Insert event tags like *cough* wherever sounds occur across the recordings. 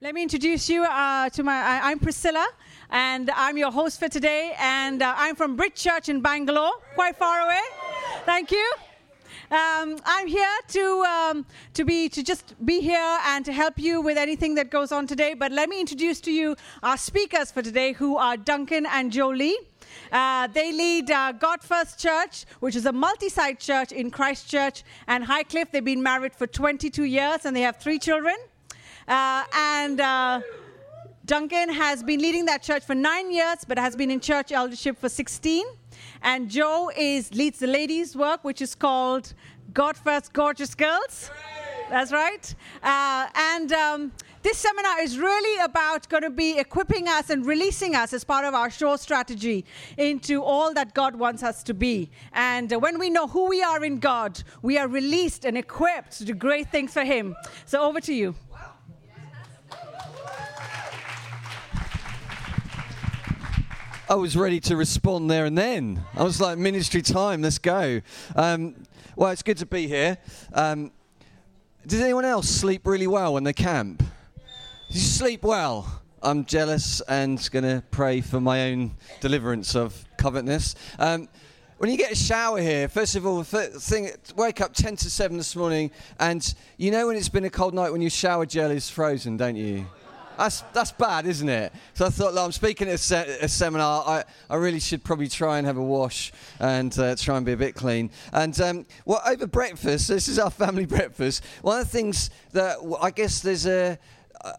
Let me introduce you uh, to my. I, I'm Priscilla, and I'm your host for today. And uh, I'm from Bridge Church in Bangalore, quite far away. Thank you. Um, I'm here to um, to be to just be here and to help you with anything that goes on today. But let me introduce to you our speakers for today, who are Duncan and Jolie. Uh, they lead uh, God First Church, which is a multi site church in Christchurch and Highcliffe. They've been married for 22 years and they have three children. Uh, and uh, Duncan has been leading that church for nine years, but has been in church eldership for 16. And Joe is leads the ladies' work, which is called God First Gorgeous Girls. That's right. Uh, and um, this seminar is really about going to be equipping us and releasing us as part of our show strategy into all that God wants us to be. And uh, when we know who we are in God, we are released and equipped to do great things for Him. So over to you. I was ready to respond there and then. I was like, ministry time, let's go. Um, well, it's good to be here. Um, did anyone else sleep really well when they camp? You sleep well? I'm jealous and going to pray for my own deliverance of covetousness. Um, when you get a shower here, first of all, thing, wake up 10 to 7 this morning, and you know when it's been a cold night when your shower gel is frozen, don't you? That's, that's bad, isn't it? So I thought, like, I'm speaking at a, se- a, seminar. I, I really should probably try and have a wash and uh, try and be a bit clean. And um, well, over breakfast, this is our family *laughs* breakfast. One of the things that I guess there's a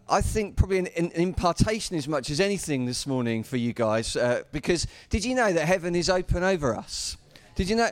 I think probably an, an, impartation as much as anything this morning for you guys, uh, because did you know that heaven is open over us? Did you know?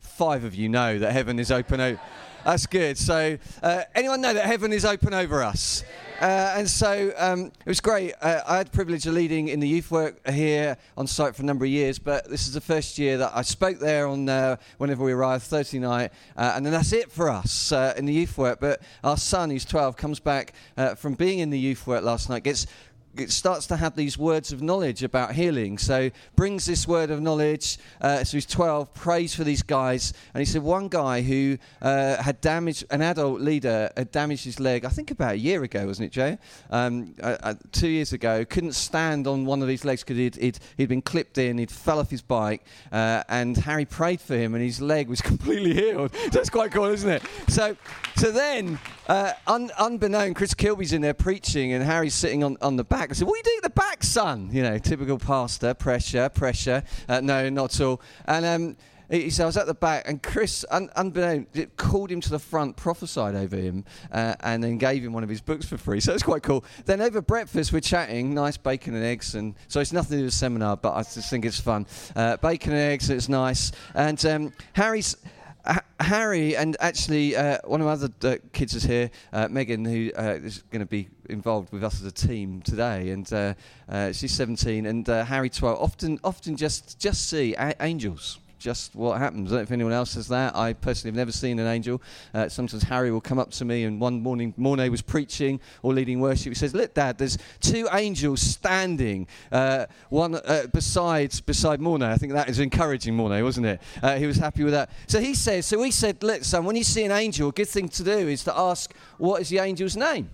Five of you know that heaven is open over. *laughs* That's good. So, uh, anyone know that heaven is open over us? Uh, and so um, it was great. Uh, I had the privilege of leading in the youth work here on site for a number of years, but this is the first year that I spoke there on uh, whenever we arrived, Thursday night, uh, and then that's it for us uh, in the youth work. But our son, who's 12, comes back uh, from being in the youth work last night, gets it starts to have these words of knowledge about healing. So brings this word of knowledge. Uh, so he's 12, prays for these guys, and he said one guy who uh, had damaged an adult leader had damaged his leg. I think about a year ago, wasn't it, Joe? Um, uh, uh two years ago, couldn't stand on one of his legs because he'd, he'd, he'd, been clipped in. He'd fell off his bike, uh, and Harry prayed for him, and his leg was *laughs* completely healed. *laughs* That's quite cool, isn't it? So, so then, uh, un- unbeknown, Chris Kilby's in there preaching, and Harry's sitting on, on the back. I said, What are you doing at the back, son? You know, typical pastor, pressure, pressure. Uh, no, not at all. And um, he said, I was at the back, and Chris, un- unbeknown, called him to the front, prophesied over him, uh, and then gave him one of his books for free. So it's quite cool. Then over breakfast, we're chatting, nice bacon and eggs. and So it's nothing to do with seminar, but I just think it's fun. Uh, bacon and eggs, it's nice. And um, Harry's. Harry and actually uh, one of my other uh, kids is here, uh, Megan, who uh, is going to be involved with us as a team today, and uh, uh, she's 17, and Harry 12. Often, often just just see a- angels just what happens. I don't know if anyone else has that. I personally have never seen an angel. Uh, sometimes Harry will come up to me, and one morning, Mornay was preaching or leading worship. He says, "Look, Dad, there's two angels standing, uh, one uh, besides beside Mornay." I think that is encouraging Mornay, wasn't it? Uh, he was happy with that. So he says, so he said, "Look, son, when you see an angel, a good thing to do is to ask, what is the angel's name?"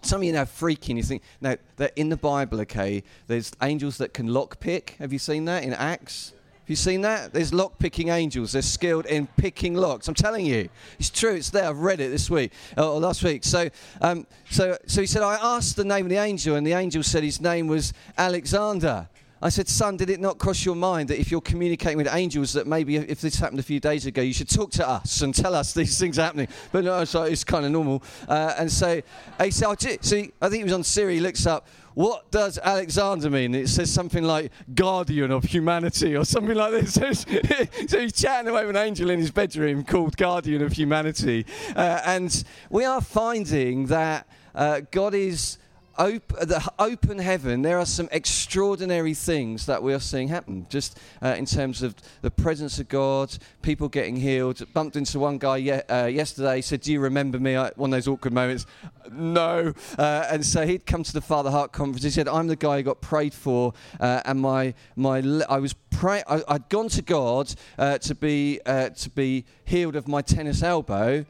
Some of you know freaking. You think now that in the Bible, okay, there's angels that can lockpick. Have you seen that in Acts? Have you seen that? There's lock picking angels. They're skilled in picking locks. I'm telling you, it's true. It's there. I've read it this week uh, or last week. So, um, so, so he said, I asked the name of the angel, and the angel said his name was Alexander. I said, son, did it not cross your mind that if you're communicating with angels, that maybe if this happened a few days ago, you should talk to us and tell us *laughs* these things are happening? But no, like, it's kind of normal. Uh, and so he said, oh, so I think he was on Siri. He looks up, what does Alexander mean? It says something like guardian of humanity or something like this. *laughs* so he's chatting away with an angel in his bedroom called guardian of humanity. Uh, and we are finding that uh, God is op- the open heaven, there are some extraordinary things that we are seeing happen, just uh, in terms of the presence of God, people getting healed. Bumped into one guy ye- uh, yesterday, said, Do you remember me? I, one of those awkward moments. No. Uh, and so he'd come to the Father Heart conference. He said, I'm the guy who got prayed for, uh, and my, my le- I was pray- I, had gone to God uh, to, be, uh, to be healed of my tennis elbow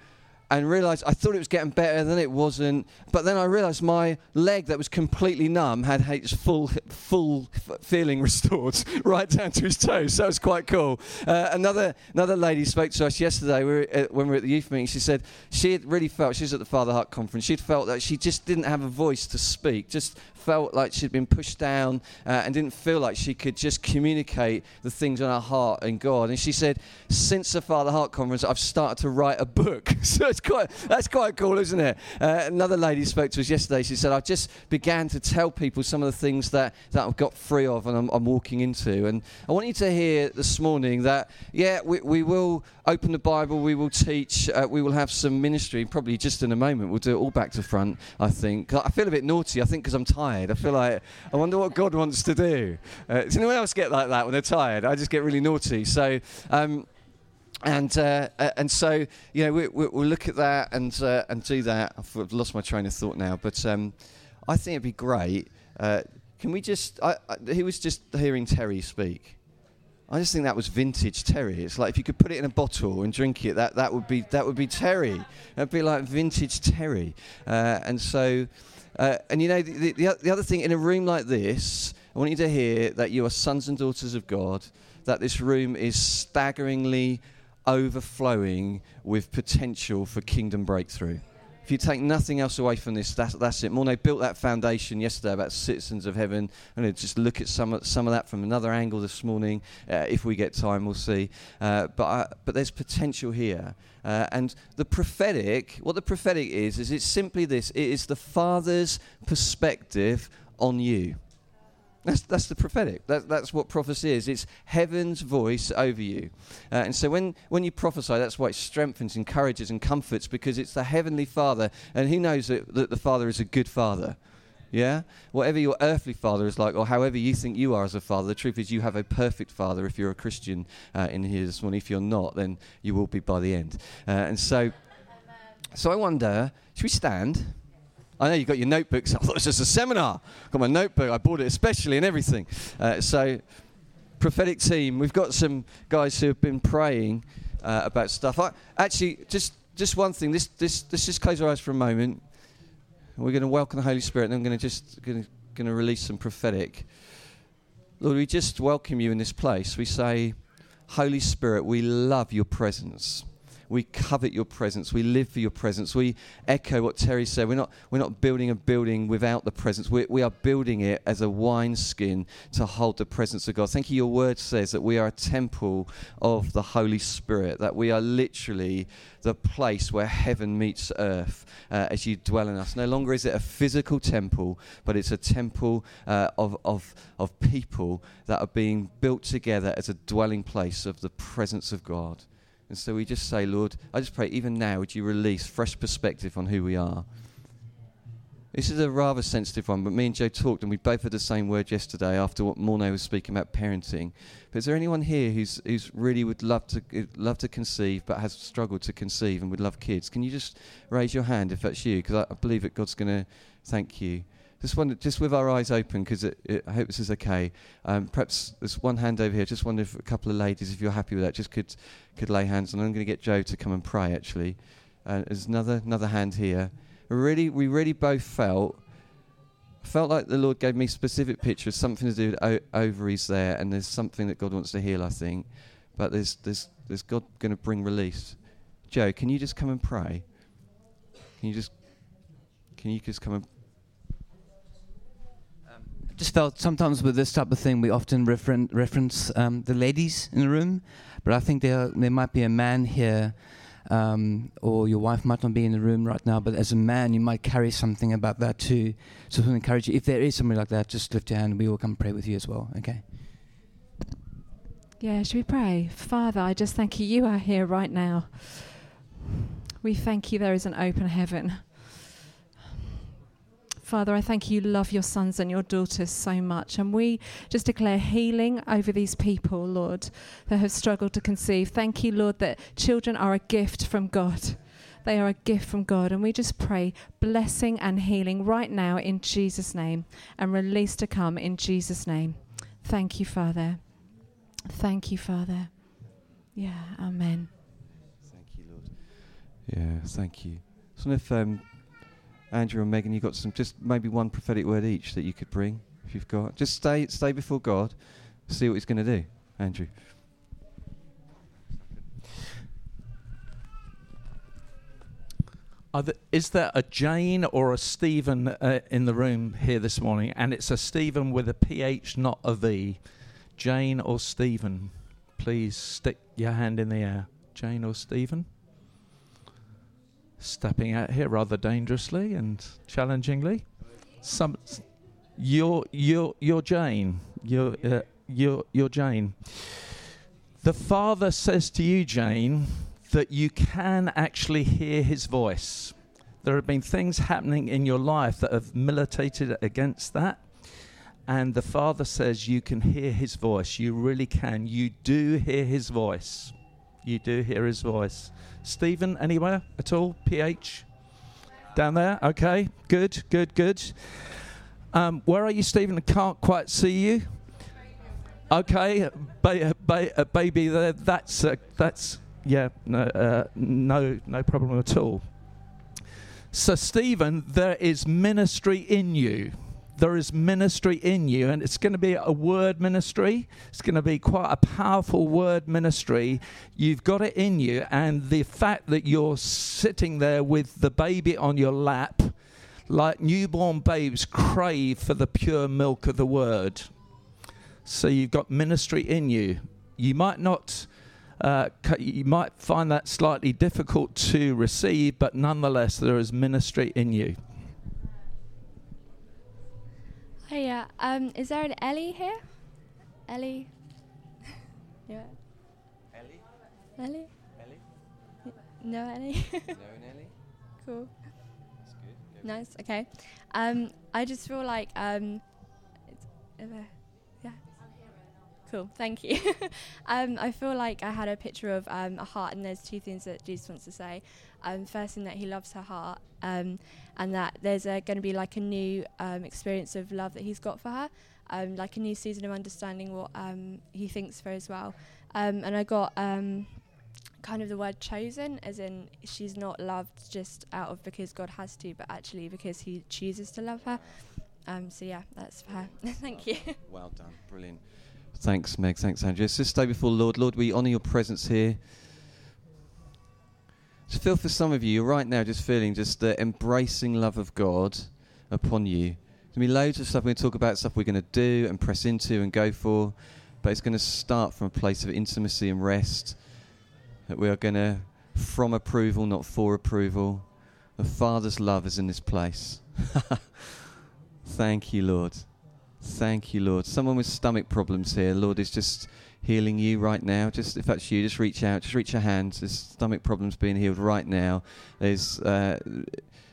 and realised I thought it was getting better, then it wasn't. But then I realised my leg that was completely numb had its full, full feeling restored *laughs* right down to his toes. So it was quite cool. Uh, another, another lady spoke to us yesterday we at, when we were at the youth meeting. She said she had really felt, she was at the Father Heart conference, she'd felt that she just didn't have a voice to speak, just felt like she'd been pushed down uh, and didn't feel like she could just communicate the things on her heart and God. And she said, since the Father Heart conference, I've started to write a book. *laughs* so it's quite, that's quite cool, isn't it? Uh, another lady spoke to us yesterday. She said, I just began to tell people some of the things that, that I've got free of and I'm, I'm walking into. And I want you to hear this morning that, yeah, we, we will open the Bible, we will teach, uh, we will have some ministry. Probably just in a moment, we'll do it all back to front, I think. I feel a bit naughty, I think, because I'm tired. I feel like, I wonder what God wants to do. Uh, does anyone else get like that when they're tired? I just get really naughty. So, um, and uh, uh and so you know we, we, will look at that and uh, and do that. I've lost my train of thought now, but um, I think it'd be great. Uh, can we just? I, I, he was just hearing Terry speak. I just think that was vintage Terry. It's like if you could put it in a bottle and drink it, that, that would be that would be Terry. That'd be like vintage Terry. Uh, and so, uh, and you know, the, the, the other thing in a room like this, I want you to hear that you are sons and daughters of God. That this room is staggeringly overflowing with potential for kingdom breakthrough. You take nothing else away from this, that's, that's it. Morne built that foundation yesterday about citizens of heaven. I'm going to just look at some some of that from another angle this morning. Uh, if we get time, we'll see. Uh, but, uh, but there's potential here. Uh, and the prophetic, what the prophetic is, is it's simply this it is the Father's perspective on you. That's, that's the prophetic. That, that's what prophecy is. It's heaven's voice over you. Uh, and so when, when you prophesy, that's why it strengthens, encourages, and comforts because it's the heavenly Father. And he knows that, that the Father is a good Father. Yeah? Whatever your earthly father is like, or however you think you are as a father, the truth is you have a perfect father if you're a Christian uh, in here this morning. If you're not, then you will be by the end. Uh, and so, so I wonder, should we stand? I know you've got your notebooks. *laughs* I thought it was just a seminar. i Got my notebook. I bought it especially and everything. Uh, so, prophetic team, we've got some guys who have been praying uh, about stuff. I, actually, just just one thing. This this let's just close our eyes for a moment. We're going to welcome the Holy Spirit, and I'm going to just going to release some prophetic. Lord, we just welcome you in this place. We say, Holy Spirit, we love your presence. We covet your presence. We live for your presence. We echo what Terry said. We're not, we're not building a building without the presence. We, we are building it as a wineskin to hold the presence of God. Thank you. Your word says that we are a temple of the Holy Spirit, that we are literally the place where heaven meets earth uh, as you dwell in us. No longer is it a physical temple, but it's a temple uh, of, of, of people that are being built together as a dwelling place of the presence of God. And so we just say, Lord, I just pray, even now, would you release fresh perspective on who we are? This is a rather sensitive one, but me and Joe talked, and we both had the same word yesterday after what Morne was speaking about parenting. But is there anyone here who's who's really would love to uh, love to conceive, but has struggled to conceive and would love kids? Can you just raise your hand if that's you? Because I, I believe that God's going to thank you. Just wonder, just with our eyes open, because I hope this is okay. Um, perhaps there's one hand over here. Just wonder if a couple of ladies, if you're happy with that, just could could lay hands. And I'm going to get Joe to come and pray. Actually, uh, there's another another hand here. Really, we really both felt felt like the Lord gave me specific pictures, something to do with o- ovaries there, and there's something that God wants to heal. I think, but there's there's there's God going to bring release. Joe, can you just come and pray? Can you just can you just come and just felt sometimes with this type of thing, we often referen- reference um, the ladies in the room, but I think there there might be a man here, um, or your wife might not be in the room right now, but as a man, you might carry something about that too. So, to encourage you, if there is somebody like that, just lift your hand, and we will come pray with you as well. Okay. Yeah, should we pray? Father, I just thank you. You are here right now. We thank you there is an open heaven. Father, I thank you love your sons and your daughters so much. And we just declare healing over these people, Lord, that have struggled to conceive. Thank you, Lord, that children are a gift from God. They are a gift from God. And we just pray blessing and healing right now in Jesus' name and release to come in Jesus' name. Thank you, Father. Thank you, Father. Yeah, amen. Thank you, Lord. Yeah, thank you. So if um, Andrew and Megan, you've got some, just maybe one prophetic word each that you could bring, if you've got. Just stay, stay before God, see what He's going to do. Andrew. Th- is there a Jane or a Stephen uh, in the room here this morning? And it's a Stephen with a PH, not a V. Jane or Stephen? Please stick your hand in the air. Jane or Stephen? Stepping out here rather dangerously and challengingly. Some, you're you're you're Jane. You're uh, you're you're Jane. The Father says to you, Jane that you can actually hear his voice. There have been things happening in your life that have militated against that. And the Father says you can hear his voice. You really can. You do hear his voice. You do hear his voice. Stephen, anywhere at all? PH? Down there? Okay, good, good, good. Um, where are you, Stephen? I can't quite see you. Okay, ba- ba- uh, baby, there. That's uh, that's yeah, no, uh, no, no problem at all. So, Stephen, there is ministry in you. There is ministry in you, and it's going to be a word ministry. It's going to be quite a powerful word ministry. You've got it in you, and the fact that you're sitting there with the baby on your lap, like newborn babes crave for the pure milk of the word. So, you've got ministry in you. You might not uh, you might find that slightly difficult to receive, but nonetheless, there is ministry in you. Hey, yeah. Um, is there an Ellie here? Ellie? *laughs* yeah. Ellie? Ellie? Ellie? No Ellie? *laughs* No, Ellie? cool. That's good. Nice. Okay. Um, I just feel like um, it's, uh, yeah. Cool. Thank you. *laughs* um, I feel like I had a picture of um, a heart, and there's two things that Jesus wants to say. Um, first thing that He loves her heart, um, and that there's going to be like a new um, experience of love that He's got for her, um, like a new season of understanding what um, He thinks for as well. Um, and I got um, kind of the word chosen, as in she's not loved just out of because God has to, but actually because He chooses to love her. Um, so yeah, that's for her. *laughs* Thank you. Well done. Brilliant. Thanks, Meg. Thanks, Andrew. Just stay before Lord. Lord, we honour your presence here. Just feel for some of you, you're right now just feeling just the embracing love of God upon you. There's going to be loads of stuff we're going to talk about, stuff we're going to do and press into and go for, but it's going to start from a place of intimacy and rest. That we are going to, from approval, not for approval. The Father's love is in this place. *laughs* Thank you, Lord. Thank you, Lord. Someone with stomach problems here, Lord is just healing you right now. Just if that's you, just reach out, just reach your hands. There's stomach problems being healed right now. There's uh,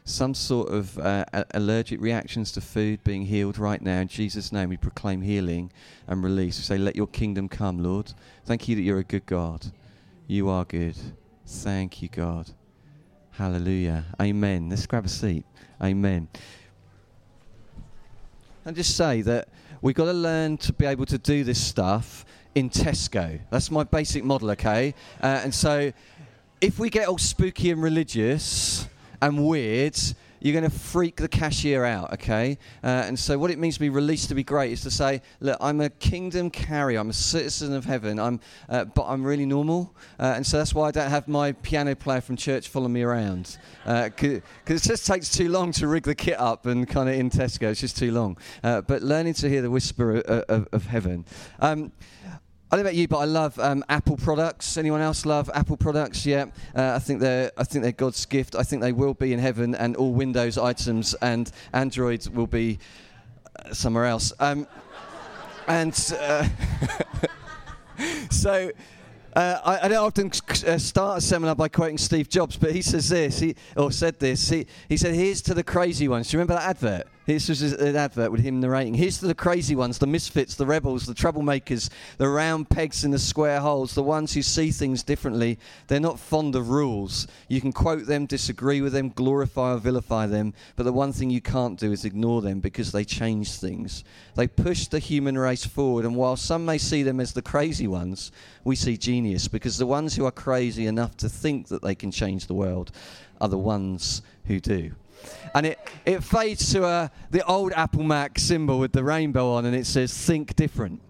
some sort of uh, allergic reactions to food being healed right now. In Jesus' name, we proclaim healing and release. We say, Let your kingdom come, Lord. Thank you that you're a good God. You are good. Thank you, God. Hallelujah. Amen. Let's grab a seat. Amen and just say that we've got to learn to be able to do this stuff in Tesco. That's my basic model, okay? Uh, and so if we get all spooky and religious and weird, you're going to freak the cashier out, okay? Uh, and so, what it means to be released to be great is to say, look, I'm a kingdom carrier, I'm a citizen of heaven, I'm, uh, but I'm really normal. Uh, and so, that's why I don't have my piano player from church following me around. Because uh, it just takes too long to rig the kit up and kind of in Tesco, it's just too long. Uh, but learning to hear the whisper of, of, of heaven. Um, I don't know about you, but I love um, Apple products. Anyone else love Apple products? Yeah, uh, I think they're I think they're God's gift. I think they will be in heaven, and all Windows items and Androids will be uh, somewhere else. Um, and uh, *laughs* so. Uh, I, I, don't often uh, start a seminar by quoting Steve Jobs, but he says this, he, or said this. He, he said, Here's to the crazy ones. Do you remember that advert? This was an advert with him narrating. Here's the crazy ones, the misfits, the rebels, the troublemakers, the round pegs in the square holes, the ones who see things differently. They're not fond of rules. You can quote them, disagree with them, glorify or vilify them, but the one thing you can't do is ignore them because they change things. They push the human race forward, and while some may see them as the crazy ones, we see genius because the ones who are crazy enough to think that they can change the world are the ones who do and it, it fades to uh, the old Apple Mac symbol with the rainbow on, and it says "Think Different."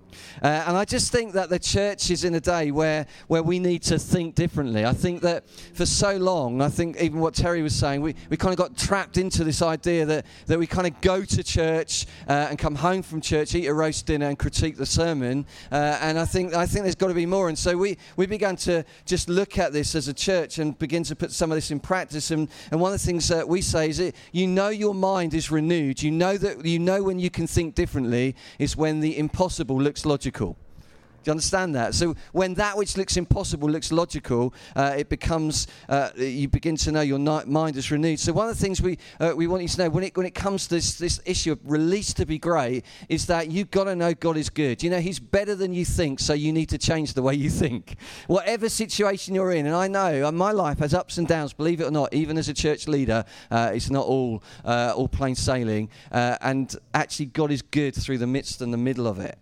Uh, and I just think that the church is in a day where, where we need to think differently. I think that for so long, I think even what Terry was saying, we, we kind of got trapped into this idea that, that we kind of go to church uh, and come home from church, eat a roast dinner, and critique the sermon. Uh, and I think, I think there's got to be more. And so we, we began to just look at this as a church and begin to put some of this in practice. And, and one of the things that we say is that you know your mind is renewed. You know that you know when you can think differently is when the impossible looks logical. Do you understand that? So when that which looks impossible looks logical, uh, it becomes uh, you begin to know your mind is renewed. So one of the things we uh, we want you to know when it when it comes to this this issue of release to be great is that you've got to know God is good. You know He's better than you think, so you need to change the way you think. Whatever situation you're in, and I know uh, my life has ups and downs. Believe it or not, even as a church leader, uh, it's not all uh, all plain sailing. and actually, God is good through the midst and the middle of it.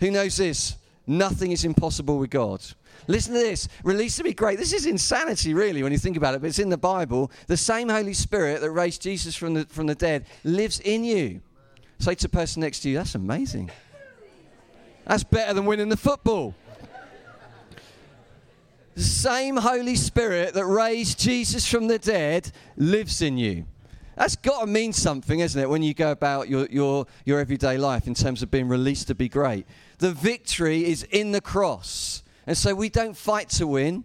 Who knows this? Nothing is impossible with God. Listen to this. Release to be great. This is insanity, really, when you think about it, but it's in the Bible. The same Holy Spirit that raised Jesus from the, from the dead lives in you. Say to the person next to you, that's amazing. That's better than winning the football. The same Holy Spirit that raised Jesus from the dead lives in you. That's got to mean something, isn't it, when you go about your, your, your everyday life in terms of being released to be great? The victory is in the cross. And so we don't fight to win,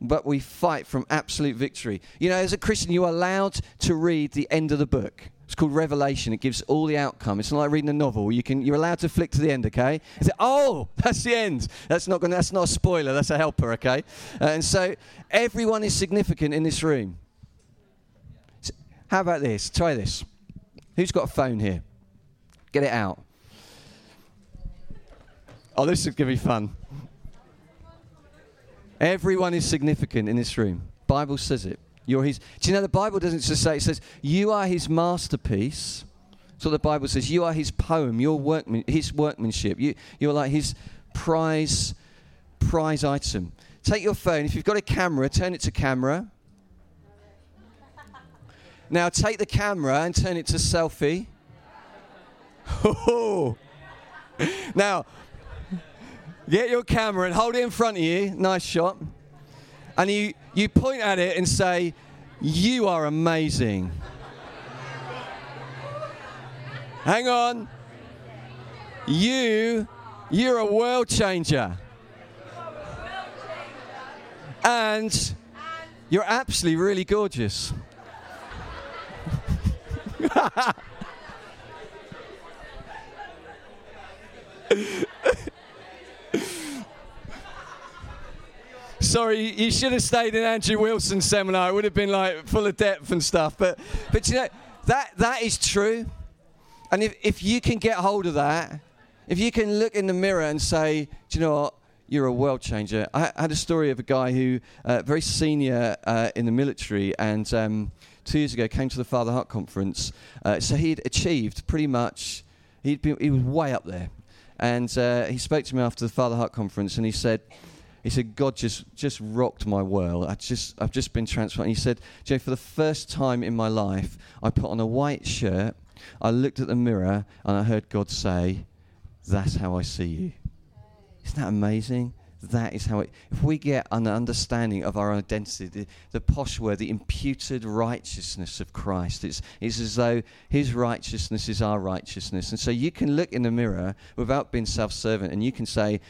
but we fight from absolute victory. You know, as a Christian, you're allowed to read the end of the book. It's called Revelation. It gives all the outcome. It's not like reading a novel. You can, you're allowed to flick to the end, okay? Say, oh, that's the end. That's not, gonna, that's not a spoiler. That's a helper, okay? Uh, and so everyone is significant in this room. So how about this? Try this. Who's got a phone here? Get it out. Oh, this is going to be fun. Everyone is significant in this room. Bible says it. You're his. Do you know the Bible doesn't just say it says you are his masterpiece. So the Bible says you are his poem, your workman, his workmanship. You, you're like his prize prize item. Take your phone. If you've got a camera, turn it to camera. Now take the camera and turn it to selfie. Oh. *laughs* now Get your camera and hold it in front of you. Nice shot. And you, you point at it and say, You are amazing. Hang on. You, you're a world changer. And you're absolutely really gorgeous. *laughs* Sorry, you should have stayed in Andrew Wilson's seminar. It would have been like full of depth and stuff. But, but you know, that, that is true. And if, if you can get hold of that, if you can look in the mirror and say, do you know what? You're a world changer. I had a story of a guy who, uh, very senior uh, in the military, and um, two years ago came to the Father Heart conference. Uh, so he'd achieved pretty much, he'd been, he was way up there. And uh, he spoke to me after the Father Heart conference, and he said, he said, God just, just rocked my world. I just, I've just been transformed. He said, Jay, for the first time in my life, I put on a white shirt, I looked at the mirror, and I heard God say, That's how I see you. Isn't that amazing? That is how it. If we get an understanding of our identity, the, the posh word, the imputed righteousness of Christ, it's, it's as though His righteousness is our righteousness. And so you can look in the mirror without being self-servant, and you can say,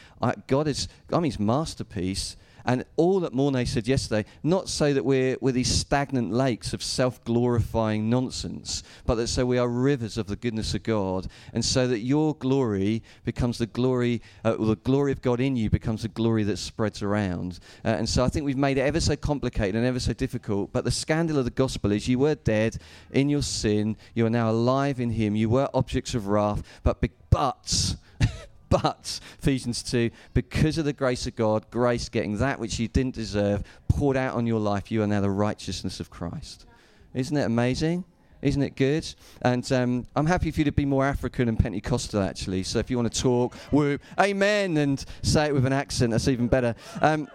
"God is, I'm His masterpiece." And all that Mornay said yesterday, not so that we're, we're these stagnant lakes of self glorifying nonsense, but that so we are rivers of the goodness of God, and so that your glory becomes the glory, uh, the glory of God in you becomes the glory that spreads around. Uh, and so I think we've made it ever so complicated and ever so difficult, but the scandal of the gospel is you were dead in your sin, you are now alive in Him, you were objects of wrath, but, be- but, *laughs* but, Ephesians 2, because of the grace of God, grace getting that which you didn't deserve poured out on your life, you are now the righteousness of Christ. Isn't it amazing? Isn't it good? And um, I'm happy for you to be more African and Pentecostal, actually. So if you want to talk, whoop, amen, and say it with an accent, that's even better. Um,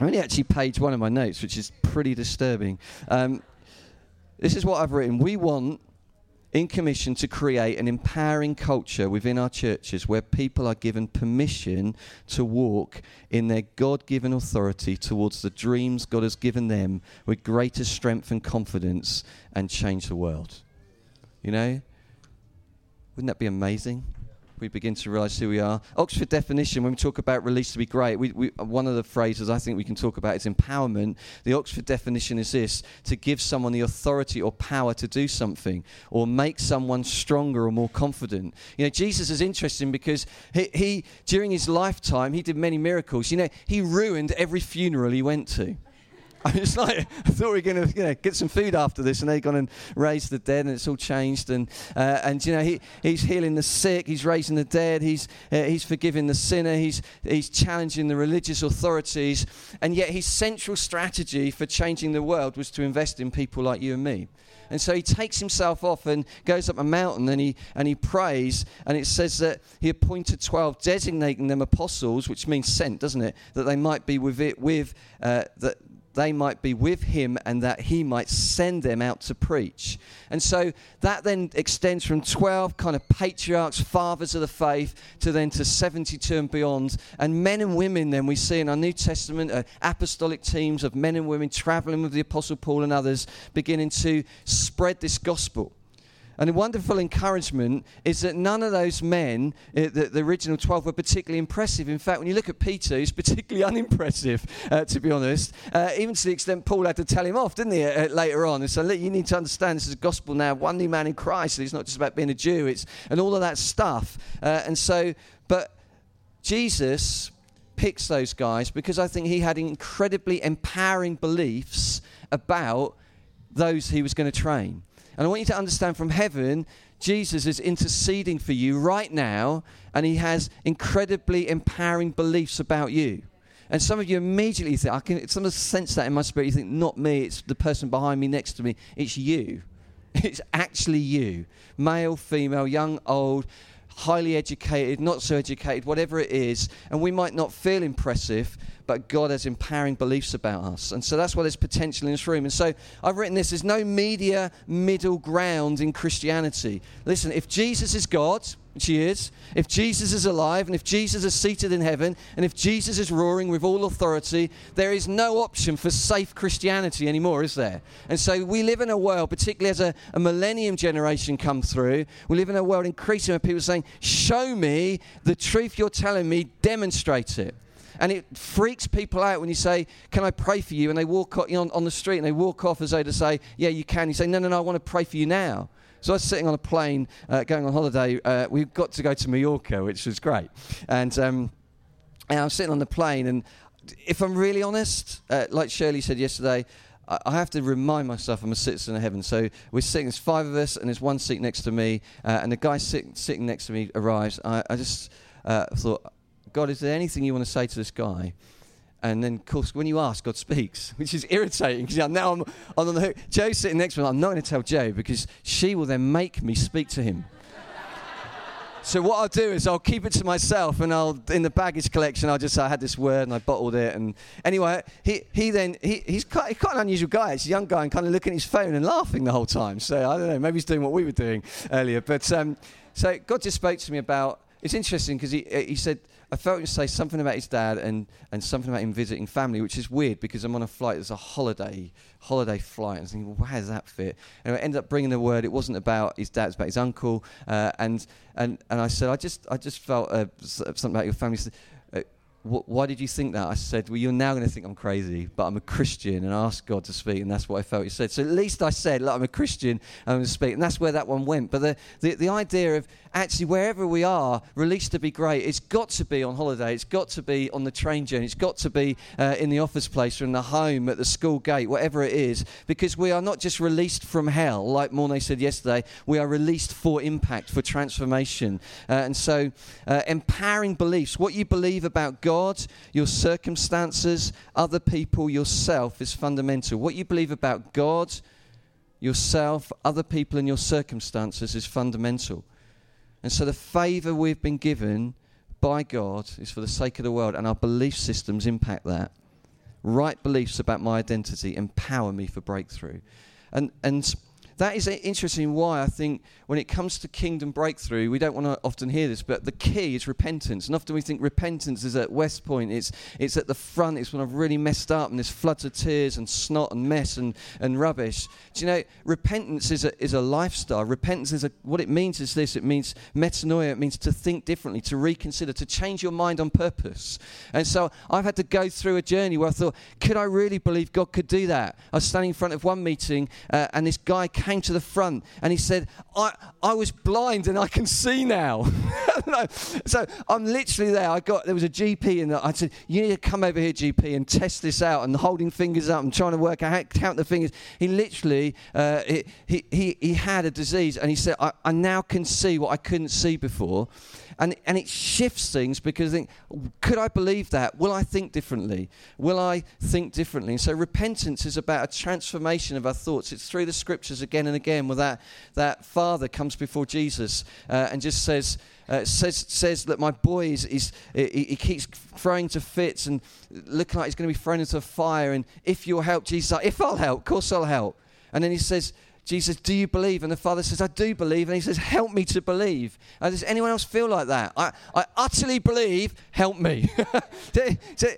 I'm only actually page one of my notes, which is pretty disturbing. Um, this is what I've written. We want in commission to create an empowering culture within our churches where people are given permission to walk in their God given authority towards the dreams God has given them with greater strength and confidence and change the world. You know? Wouldn't that be amazing? We begin to realize who we are. Oxford definition, when we talk about release to be great, we, we, one of the phrases I think we can talk about is empowerment. The Oxford definition is this to give someone the authority or power to do something, or make someone stronger or more confident. You know, Jesus is interesting because he, he during his lifetime, he did many miracles. You know, he ruined every funeral he went to. I *laughs* mean, it's like I thought we were going to you know, get some food after this, and they've gone and raised the dead, and it's all changed. And uh, and you know he, he's healing the sick, he's raising the dead, he's uh, he's forgiving the sinner, he's he's challenging the religious authorities, and yet his central strategy for changing the world was to invest in people like you and me. And so he takes himself off and goes up a mountain and he, and he prays. And it says that he appointed 12, designating them apostles, which means sent, doesn't it? That they might be with it, with, uh, that they might be with him and that he might send them out to preach. And so that then extends from 12 kind of patriarchs, fathers of the faith, to then to 72 and beyond. And men and women, then we see in our New Testament uh, apostolic teams of men and women traveling with the Apostle Paul and others, beginning to spread this gospel. And a wonderful encouragement is that none of those men, uh, the, the, original 12, were particularly impressive. In fact, when you look at Peter, he's particularly *laughs* unimpressive, uh, to be honest, uh, even to the extent Paul had to tell him off, didn't he, uh, later on? And so, you need to understand this is gospel now, one new man in Christ. It's not just about being a Jew, it's, and all of that stuff. Uh, and so, but Jesus picks those guys because I think he had incredibly empowering beliefs about those he was going to train. And I want you to understand from heaven, Jesus is interceding for you right now, and he has incredibly empowering beliefs about you. And some of you immediately think, I can some of sense that in my spirit. You think, not me, it's the person behind me, next to me. It's you. *laughs* It's actually you. Male, female, young, old, highly educated, not so educated, whatever it is. And we might not feel impressive, but God has empowering beliefs about us. And so that's why there's potential in this room. And so I've written this there's no media middle ground in Christianity. Listen, if Jesus is God, which he is, if Jesus is alive, and if Jesus is seated in heaven, and if Jesus is roaring with all authority, there is no option for safe Christianity anymore, is there? And so we live in a world, particularly as a, a millennium generation come through, we live in a world increasingly where people are saying, Show me the truth you're telling me, demonstrate it. And it freaks people out when you say, Can I pray for you? And they walk on, on the street and they walk off as though to say, Yeah, you can. You say, No, no, no, I want to pray for you now. So I was sitting on a plane uh, going on holiday. Uh, we got to go to Mallorca, which was great. And, um, and I was sitting on the plane, and if I'm really honest, uh, like Shirley said yesterday, I, I have to remind myself I'm a citizen of heaven. So we're sitting, there's five of us, and there's one seat next to me, uh, and the guy sit, sitting next to me arrives. I, I just uh, thought, God, is there anything you want to say to this guy? And then, of course, when you ask, God speaks, *laughs* which is irritating because now I'm, I'm on the hook. Joe's sitting next to me. I'm not going to tell Joe because she will then make me speak to him. *laughs* so what I'll do is I'll keep it to myself, and I'll in the baggage collection I'll just say I had this word and I bottled it. And anyway, he, he then he, he's quite, quite an unusual guy. He's a young guy and kind of looking at his phone and laughing the whole time. So I don't know, maybe he's doing what we were doing earlier. But um, so God just spoke to me about. It's interesting because he he said I felt him say something about his dad and, and something about him visiting family, which is weird because I'm on a flight. It's a holiday holiday flight. And I was thinking, well, how does that fit? And I ended up bringing the word. It wasn't about his dad; it's about his uncle. Uh, and and and I said, I just I just felt uh, something about your family. "Wh- why did you think that? I said, well, you're now going to think I'm crazy, but I'm a Christian and I asked God to speak, and that's what I felt he said. So at least I said, look, I'm a Christian and I'm going to speak, and that's where that one went. But the, the, the idea of actually wherever we are, released to be great, it's got to be on holiday, it's got to be on the train journey, it's got to be uh, in the office place or in the home, at the school gate, whatever it is, because we are not just released from hell, like Mornay said yesterday, we are released for impact, for transformation. Uh, and so, uh, empowering beliefs, what you believe about God, your circumstances, other people, yourself is fundamental. What you believe about God, yourself, other people, and your circumstances is fundamental. And so, the favor we've been given by God is for the sake of the world, and our belief systems impact that. Right beliefs about my identity empower me for breakthrough. And, and that is interesting why I think when it comes to kingdom breakthrough, we don't want to often hear this, but the key is repentance. And often we think repentance is at West Point, it's, it's at the front, it's when I've really messed up and there's floods of tears and snot and mess and, and rubbish. Do you know, repentance is a, is a lifestyle. Repentance is a, what it means is this it means metanoia, it means to think differently, to reconsider, to change your mind on purpose. And so I've had to go through a journey where I thought, could I really believe God could do that? I was standing in front of one meeting uh, and this guy came to the front and he said, I, I was blind and I can see now. *laughs* no. So I'm literally there. I got there was a GP and I said, You need to come over here, GP, and test this out and holding fingers up and trying to work out how count the fingers. He literally uh, he, he, he, he had a disease and he said, I, I now can see what I couldn't see before. And, and it shifts things because think, could I believe that? Will I think differently? Will I think differently? And so repentance is about a transformation of our thoughts. It's through the scriptures again and again where that, that father comes before Jesus uh, and just says, uh, says says that my boy is, is he, he keeps throwing to fits and looking like he's going to be thrown into a fire. And if you'll help, Jesus, like, if I'll help, of course I'll help. And then he says, Jesus, do you believe? And the father says, I do believe. And he says, Help me to believe. Uh, does anyone else feel like that? I, I utterly believe, help me. *laughs* so,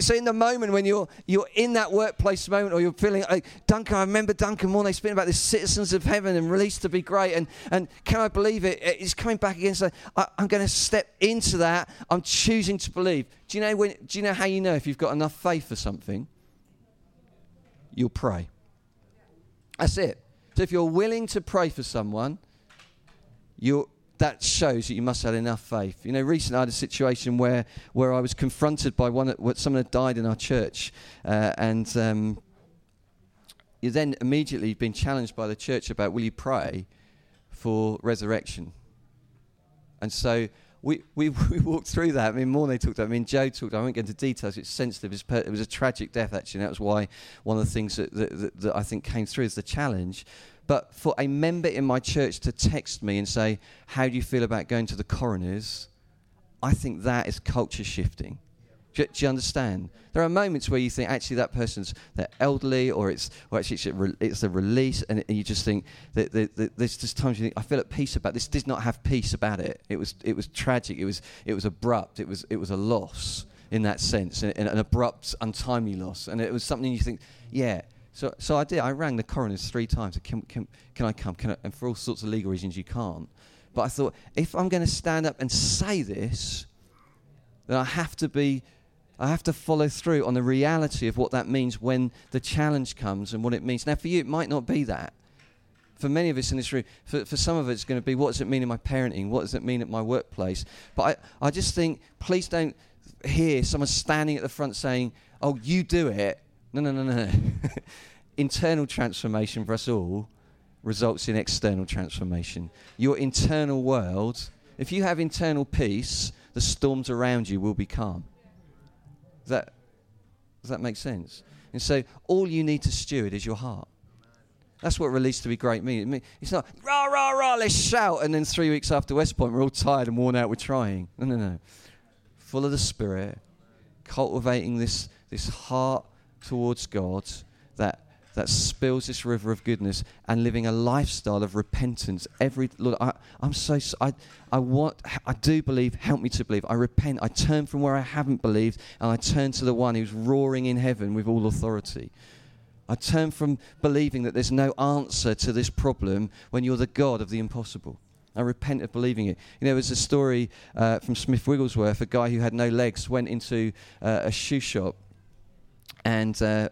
so, in the moment when you're, you're in that workplace moment or you're feeling like, Duncan, I remember Duncan Mornay speaking about the citizens of heaven and released to be great. And, and can I believe it? It's coming back again. So I, I'm going to step into that. I'm choosing to believe. Do you, know when, do you know how you know if you've got enough faith for something? You'll pray. That's it. So if you're willing to pray for someone, you that shows that you must have enough faith. You know, recently I had a situation where, where I was confronted by one, someone had died in our church, uh, and um, you then immediately been challenged by the church about will you pray for resurrection? And so we, *laughs* we, walked through that. I mean, Mornay talked about I mean, Joe talked about. I won't get into details. It's sensitive. It's per, it was a tragic death, actually. And that was why one of the things that, that, that, that I think came through is the challenge. But for a member in my church to text me and say, How do you feel about going to the coroners? I think that is culture shifting. Do you, do you, understand? There are moments where you think actually that person's they're elderly, or it's or actually it's a, re, it's a release, and, and, you just think that, that, that there's just times you think I feel at peace about this. Did not have peace about it. It was it was tragic. It was it was abrupt. It was it was a loss in that sense, and an abrupt, untimely loss. And it was something you think, yeah. So so I did. I rang the coroners three times. Can can can I come? Can I? And for all sorts of legal reasons, you can't. But I thought if I'm going to stand up and say this, then I have to be I have to follow through on the reality of what that means when the challenge comes and what it means. Now, for you, it might not be that. For many of us in this room, for, for some of us, it's going to be what does it mean in my parenting? What does it mean at my workplace? But I, I just think, please don't hear someone standing at the front saying, oh, you do it. No, no, no, no. *laughs* internal transformation for us all results in external transformation. Your internal world, if you have internal peace, the storms around you will be calm. Does that, does that make sense? And so all you need to steward is your heart. That's what release to be great means. It's not rah rah rah, let's shout, and then three weeks after West Point we're all tired and worn out. We're trying. No, no, no. Full of the Spirit, cultivating this this heart towards God that that spills this river of goodness and living a lifestyle of repentance every Lord I, I'm so I, I want I do believe help me to believe. I repent. I turn from where I haven't believed and I turn to the one who's roaring in heaven with all authority. I turn from believing that there's no answer to this problem when you're the God of the impossible. I repent of believing it. You know, there was a story uh, from Smith Wigglesworth, a guy who had no legs, went into uh, a shoe shop and uh,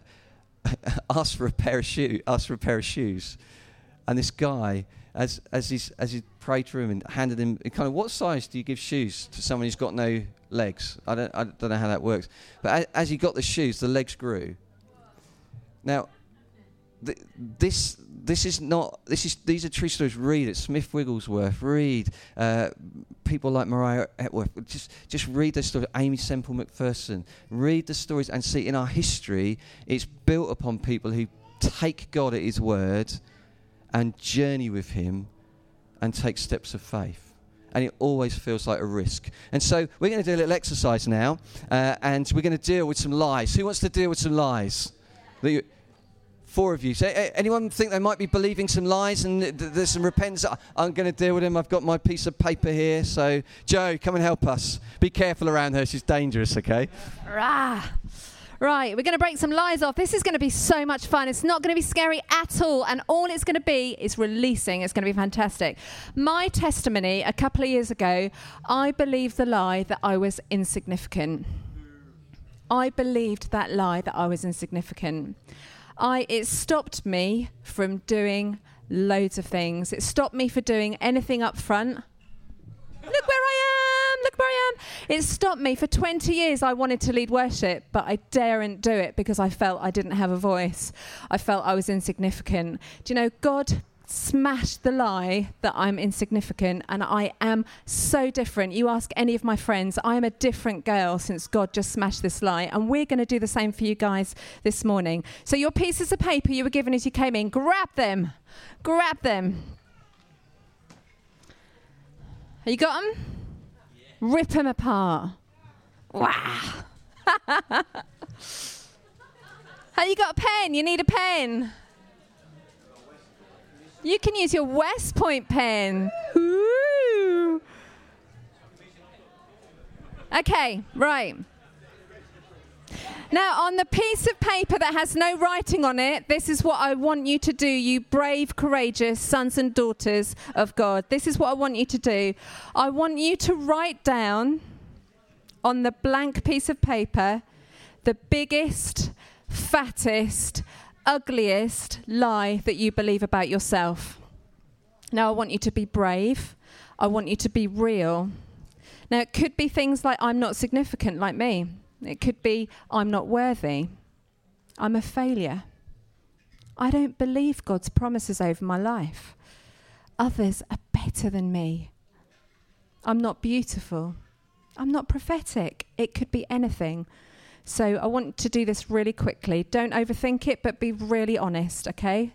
*laughs* asked for a pair of shoe, asked for a pair of shoes. And this guy, as as he's as he prayed to him and handed him, kind of, what size do you give shoes to someone who's got no legs? I don't I don't know how that works. But as, as he got the shoes, the legs grew. Now, th- this this is not this is these are true stories. Read it, Smith Wigglesworth. Read uh, people like Mariah Epworth. Just just read the story. Aimee Semple McPherson. Read the stories and see in our history, it's built upon people who take God at His word and journey with Him and take steps of faith. And it always feels like a risk. And so we're going to do a little exercise now, uh, and we're going to deal with some lies. Who wants to deal with some lies? Four of you. So, anyone think they might be believing some lies and there's some repentance? I'm going to deal with them. I've got my piece of paper here. So, Joe, come and help us. Be careful around her. She's dangerous, okay? Rah. Right, we're going to break some lies off. This is going to be so much fun. It's not going to be scary at all. And all it's going to be is releasing. It's going to be fantastic. My testimony a couple of years ago, I believed the lie that I was insignificant. I believed that lie that I was insignificant. I, it stopped me from doing loads of things. It stopped me for doing anything up front. Look where I am, look where I am. It stopped me for 20 years. I wanted to lead worship, but I daren't do it because I felt I didn't have a voice. I felt I was insignificant. Do you know, God smashed the lie that I'm insignificant and I am so different. You ask any of my friends, I am a different girl since God just smashed this lie. And we're going to do the same for you guys this morning. So, your pieces of paper you were given as you came in, grab them. Grab them. Have you got them? Rip them apart. Wow. *laughs* Have you got a pen? You need a pen. You can use your West Point pen. Ooh. Okay, right. Now, on the piece of paper that has no writing on it, this is what I want you to do, you brave, courageous sons and daughters of God. This is what I want you to do. I want you to write down on the blank piece of paper the biggest, fattest, ugliest lie that you believe about yourself. Now, I want you to be brave. I want you to be real. Now, it could be things like, I'm not significant like me. It could be, I'm not worthy. I'm a failure. I don't believe God's promises over my life. Others are better than me. I'm not beautiful. I'm not prophetic. It could be anything. So I want to do this really quickly. Don't overthink it, but be really honest, okay?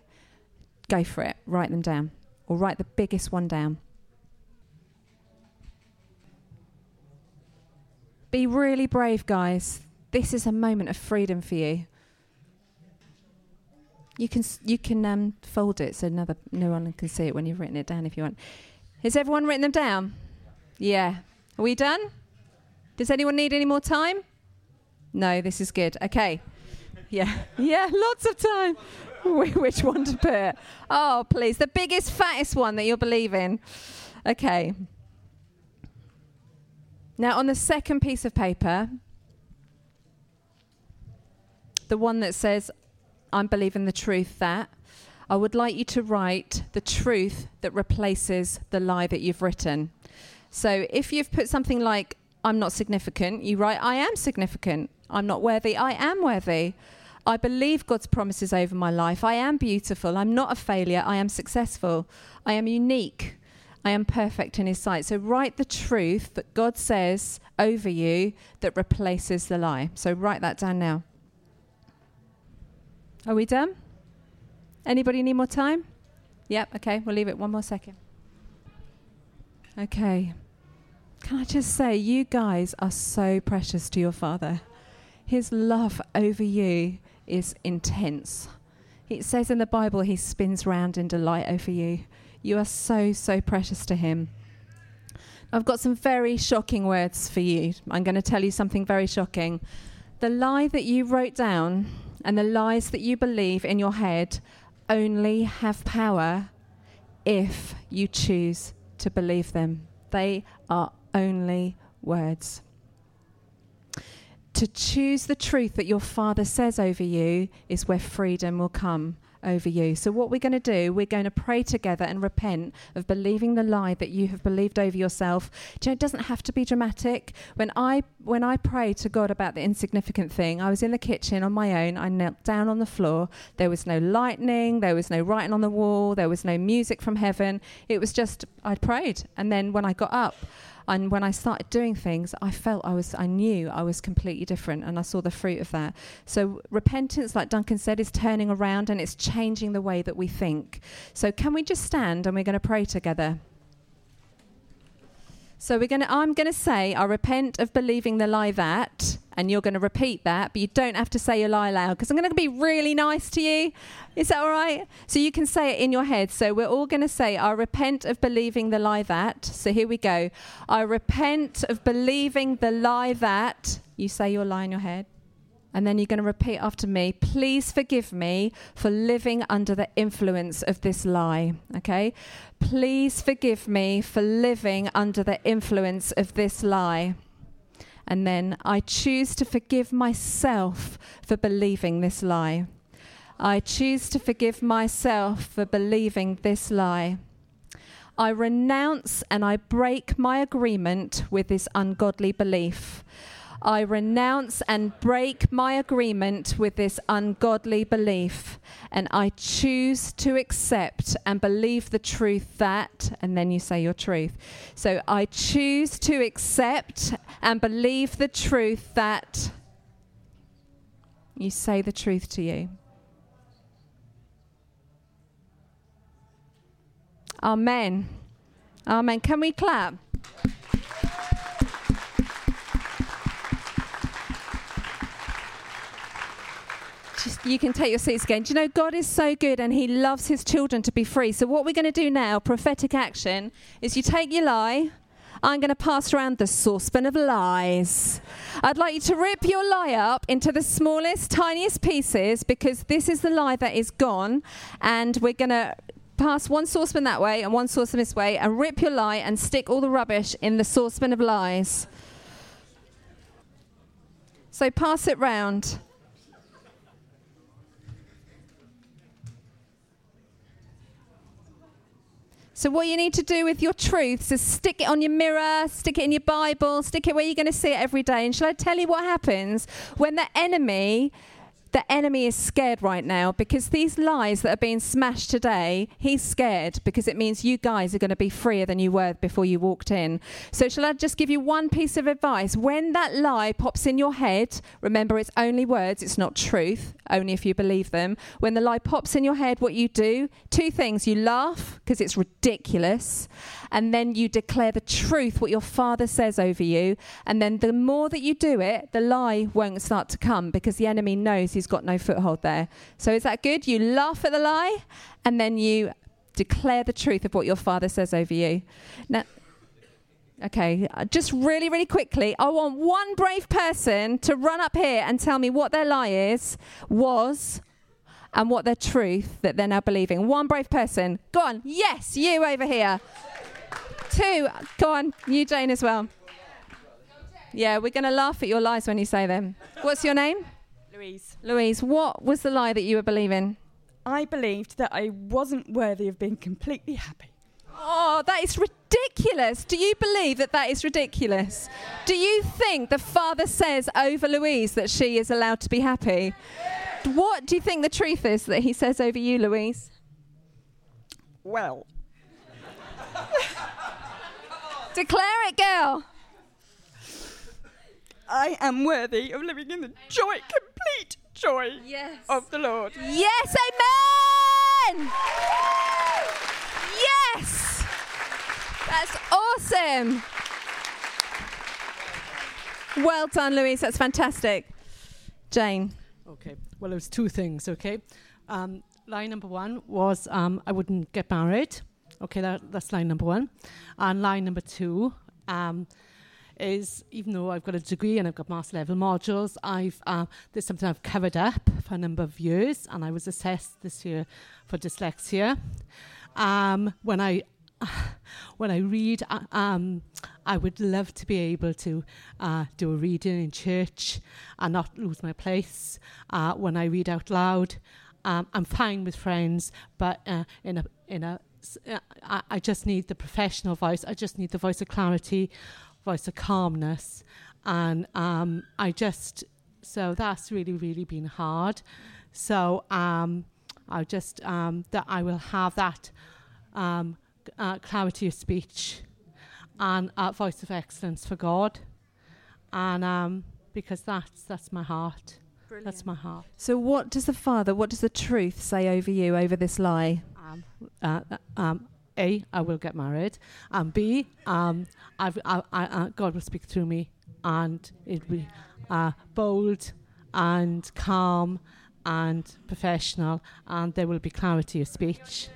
Go for it. Write them down, or write the biggest one down. Be really brave, guys. This is a moment of freedom for you. You can you can um, fold it so another no one can see it when you've written it down if you want. Has everyone written them down? Yeah. Are we done? Does anyone need any more time? No, this is good. Okay. Yeah. Yeah, lots of time. *laughs* Which one to put? Oh, please. The biggest, fattest one that you'll believe in. Okay. Now, on the second piece of paper, the one that says, I'm believing the truth that, I would like you to write the truth that replaces the lie that you've written. So if you've put something like, I'm not significant, you write, I am significant. I'm not worthy, I am worthy. I believe God's promises over my life. I am beautiful. I'm not a failure. I am successful. I am unique. I am perfect in His sight. So write the truth that God says over you that replaces the lie. So write that down now. Are we done? Anybody need more time? Yep, okay, we'll leave it one more second. Okay. Can I just say, you guys are so precious to your Father. His love over you is intense. It says in the Bible, He spins round in delight over you. You are so, so precious to Him. I've got some very shocking words for you. I'm going to tell you something very shocking. The lie that you wrote down and the lies that you believe in your head only have power if you choose to believe them. They are only words. To choose the truth that your Father says over you is where freedom will come over you. So, what we're going to do, we're going to pray together and repent of believing the lie that you have believed over yourself. Do you know, it doesn't have to be dramatic. When I when I prayed to God about the insignificant thing, I was in the kitchen on my own. I knelt down on the floor. There was no lightning. There was no writing on the wall. There was no music from heaven. It was just I prayed, and then when I got up. And when I started doing things, I felt I was, I knew I was completely different, and I saw the fruit of that. So repentance, like Duncan said, is turning around and it's changing the way that we think. So can we just stand and we're going to pray together? So we're going to I'm going to say I repent of believing the lie that and you're going to repeat that, but you don't have to say your lie loud because I'm going to be really nice to you. Is that all right? So you can say it in your head. So we're all going to say I repent of believing the lie that. So here we go. I repent of believing the lie that you say your lie in your head. And then you're going to repeat after me. Please forgive me for living under the influence of this lie. Okay? Please forgive me for living under the influence of this lie. And then I choose to forgive myself for believing this lie. I choose to forgive myself for believing this lie. I renounce and I break my agreement with this ungodly belief. I renounce and break my agreement with this ungodly belief, and I choose to accept and believe the truth that, and then you say your truth. So I choose to accept and believe the truth that you say the truth to you. Amen. Amen. Can we clap? Just, you can take your seats again. Do you know God is so good and He loves His children to be free? So, what we're going to do now, prophetic action, is you take your lie. I'm going to pass around the saucepan of lies. I'd like you to rip your lie up into the smallest, tiniest pieces because this is the lie that is gone. And we're going to pass one saucepan that way and one saucepan this way and rip your lie and stick all the rubbish in the saucepan of lies. So pass it round. So, what you need to do with your truths is stick it on your mirror, stick it in your Bible, stick it where you're going to see it every day. And shall I tell you what happens when the enemy the enemy is scared right now because these lies that are being smashed today, he's scared because it means you guys are going to be freer than you were before you walked in. So, shall I just give you one piece of advice? When that lie pops in your head, remember it's only words, it's not truth, only if you believe them. When the lie pops in your head, what you do, two things you laugh because it's ridiculous, and then you declare the truth, what your father says over you. And then the more that you do it, the lie won't start to come because the enemy knows he's got no foothold there. So is that good? You laugh at the lie and then you declare the truth of what your father says over you. Now, Okay, uh, just really, really quickly, I want one brave person to run up here and tell me what their lie is, was, and what their truth that they're now believing. One brave person. Go on. Yes, you over here. Two. Go on. You, Jane, as well. Yeah, we're going to laugh at your lies when you say them. What's your name? Louise. Louise, what was the lie that you were believing? I believed that I wasn't worthy of being completely happy. Oh, that is ridiculous. Do you believe that that is ridiculous? Do you think the father says over Louise that she is allowed to be happy? What do you think the truth is that he says over you, Louise? Well, Declare it, girl. I am worthy of living in the joy, complete joy Yes. of the Lord. Yes, amen. Yes. That's awesome. Well done, Louise. That's fantastic. Jane. Okay. Well, there's two things. Okay. Um, line number one was um, I wouldn't get married. Okay, that, that's line number one. And line number two um, is even though I've got a degree and I've got master level modules, I've uh, there's something I've covered up for a number of years, and I was assessed this year for dyslexia. Um, when I *sighs* when I read, uh, um, I would love to be able to uh, do a reading in church and not lose my place. Uh, when I read out loud, um, I'm fine with friends, but uh, in a in a uh, I, I just need the professional voice. I just need the voice of clarity, voice of calmness, and um, I just so that's really really been hard. So um, I just um, that I will have that um, uh, clarity of speech and uh, voice of excellence for God, and um, because that's that's my heart. That's my heart. So, what does the Father, what does the truth say over you, over this lie? Um, uh, uh, um, A, I will get married, and B, um, I've, I, I, uh, God will speak through me, and it will be uh, bold and calm and professional, and there will be clarity of speech.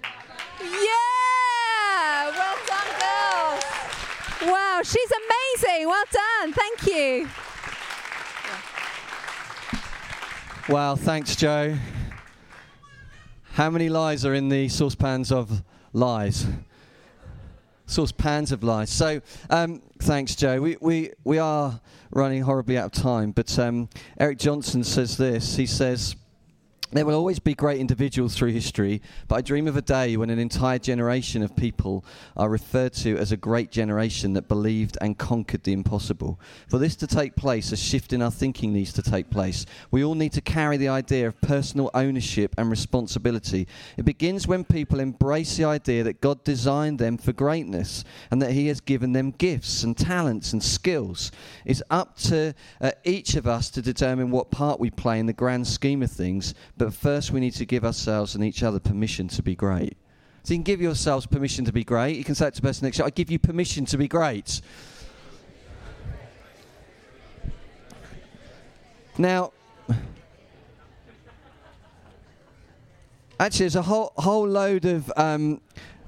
Yeah! Well done, girls. Wow, she's amazing. Well done. Thank you. Wow, thanks, Joe. How many lies are in the saucepans of lies? Saucepans of lies. So, um, thanks, Joe. We, we, we are running horribly out of time, but um, Eric Johnson says this. He says, there will always be great individuals through history, but I dream of a day when an entire generation of people are referred to as a great generation that believed and conquered the impossible. For this to take place, a shift in our thinking needs to take place. We all need to carry the idea of personal ownership and responsibility. It begins when people embrace the idea that God designed them for greatness and that He has given them gifts and talents and skills. It's up to uh, each of us to determine what part we play in the grand scheme of things, but first we need to give ourselves and each other permission to be great. So you can give yourselves permission to be great. You can say it to the person next to you, I give you permission to be great. Now, actually, there's a whole whole load of um,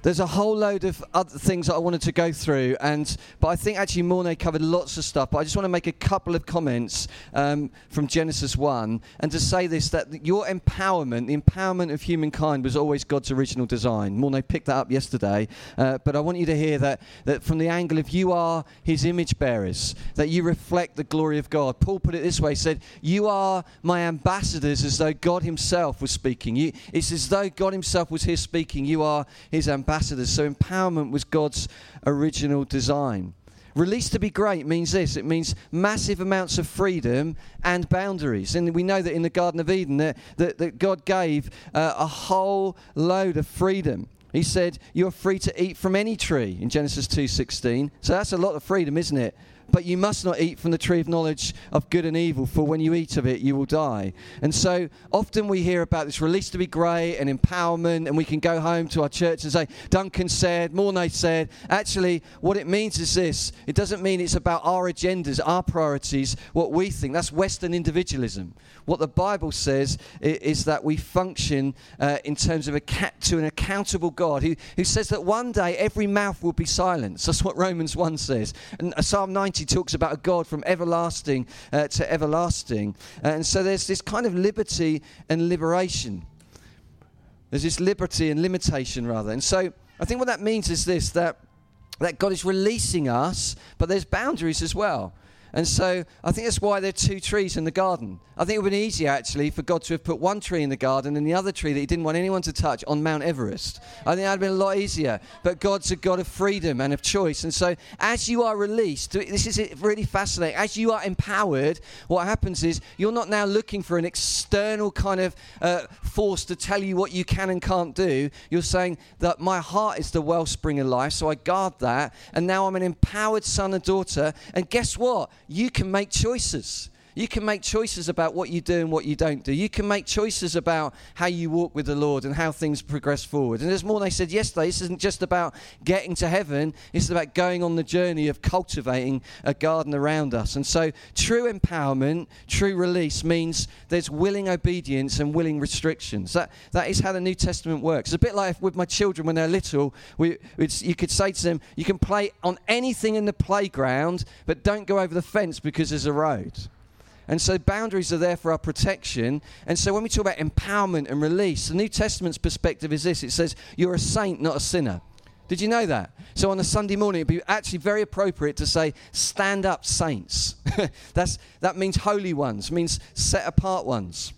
there's a whole load of other things that I wanted to go through, and but I think actually Mornay covered lots of stuff. But I just want to make a couple of comments um, from Genesis one, and to say this that your empowerment, the empowerment of humankind, was always God's original design. Mornay picked that up yesterday, uh, but I want you to hear that that from the angle of you are His image bearers, that you reflect the glory of God. Paul put it this way: he said, "You are my ambassadors, as though God Himself was speaking. You, it's as though God Himself was here speaking. You are His ambassadors." So empowerment was God's original design. Release to be great means this it means massive amounts of freedom and boundaries. And we know that in the Garden of Eden, that, that, that God gave uh, a whole load of freedom. He said, You're free to eat from any tree in Genesis 2.16. So that's a lot of freedom, isn't it? But you must not eat from the tree of knowledge of good and evil, for when you eat of it, you will die. And so often we hear about this release to be great and empowerment, and we can go home to our church and say, Duncan said, Mornay said. Actually, what it means is this it doesn't mean it's about our agendas, our priorities, what we think. That's Western individualism. What the Bible says is, that we function uh, in terms of a cat to an accountable God who, who says that one day every mouth will be silenced. That's what Romans 1 says. And uh, Psalm 19 he talks about a God from everlasting uh, to everlasting. Uh, and so there's this kind of liberty and liberation. There's this liberty and limitation, rather. And so I think what that means is this that, that God is releasing us, but there's boundaries as well. And so I think that's why there are two trees in the garden. I think it would have been easier actually for God to have put one tree in the garden and the other tree that He didn't want anyone to touch on Mount Everest. I think that would have been a lot easier. But God's a God of freedom and of choice. And so as you are released, this is really fascinating. As you are empowered, what happens is you're not now looking for an external kind of uh, force to tell you what you can and can't do. You're saying that my heart is the wellspring of life, so I guard that. And now I'm an empowered son and daughter. And guess what? You can make choices. You can make choices about what you do and what you don't do. You can make choices about how you walk with the Lord and how things progress forward. And as Mornay said yesterday, this isn't just about getting to heaven, it's about going on the journey of cultivating a garden around us. And so, true empowerment, true release means there's willing obedience and willing restrictions. That, that is how the New Testament works. It's a bit like with my children when they're little, we, you could say to them, You can play on anything in the playground, but don't go over the fence because there's a road. And so boundaries are there for our protection. And so when we talk about empowerment and release, the New Testament's perspective is this it says, You're a saint, not a sinner. Did you know that? So on a Sunday morning, it'd be actually very appropriate to say, stand up, saints. *laughs* That's, that means holy ones, means set apart ones.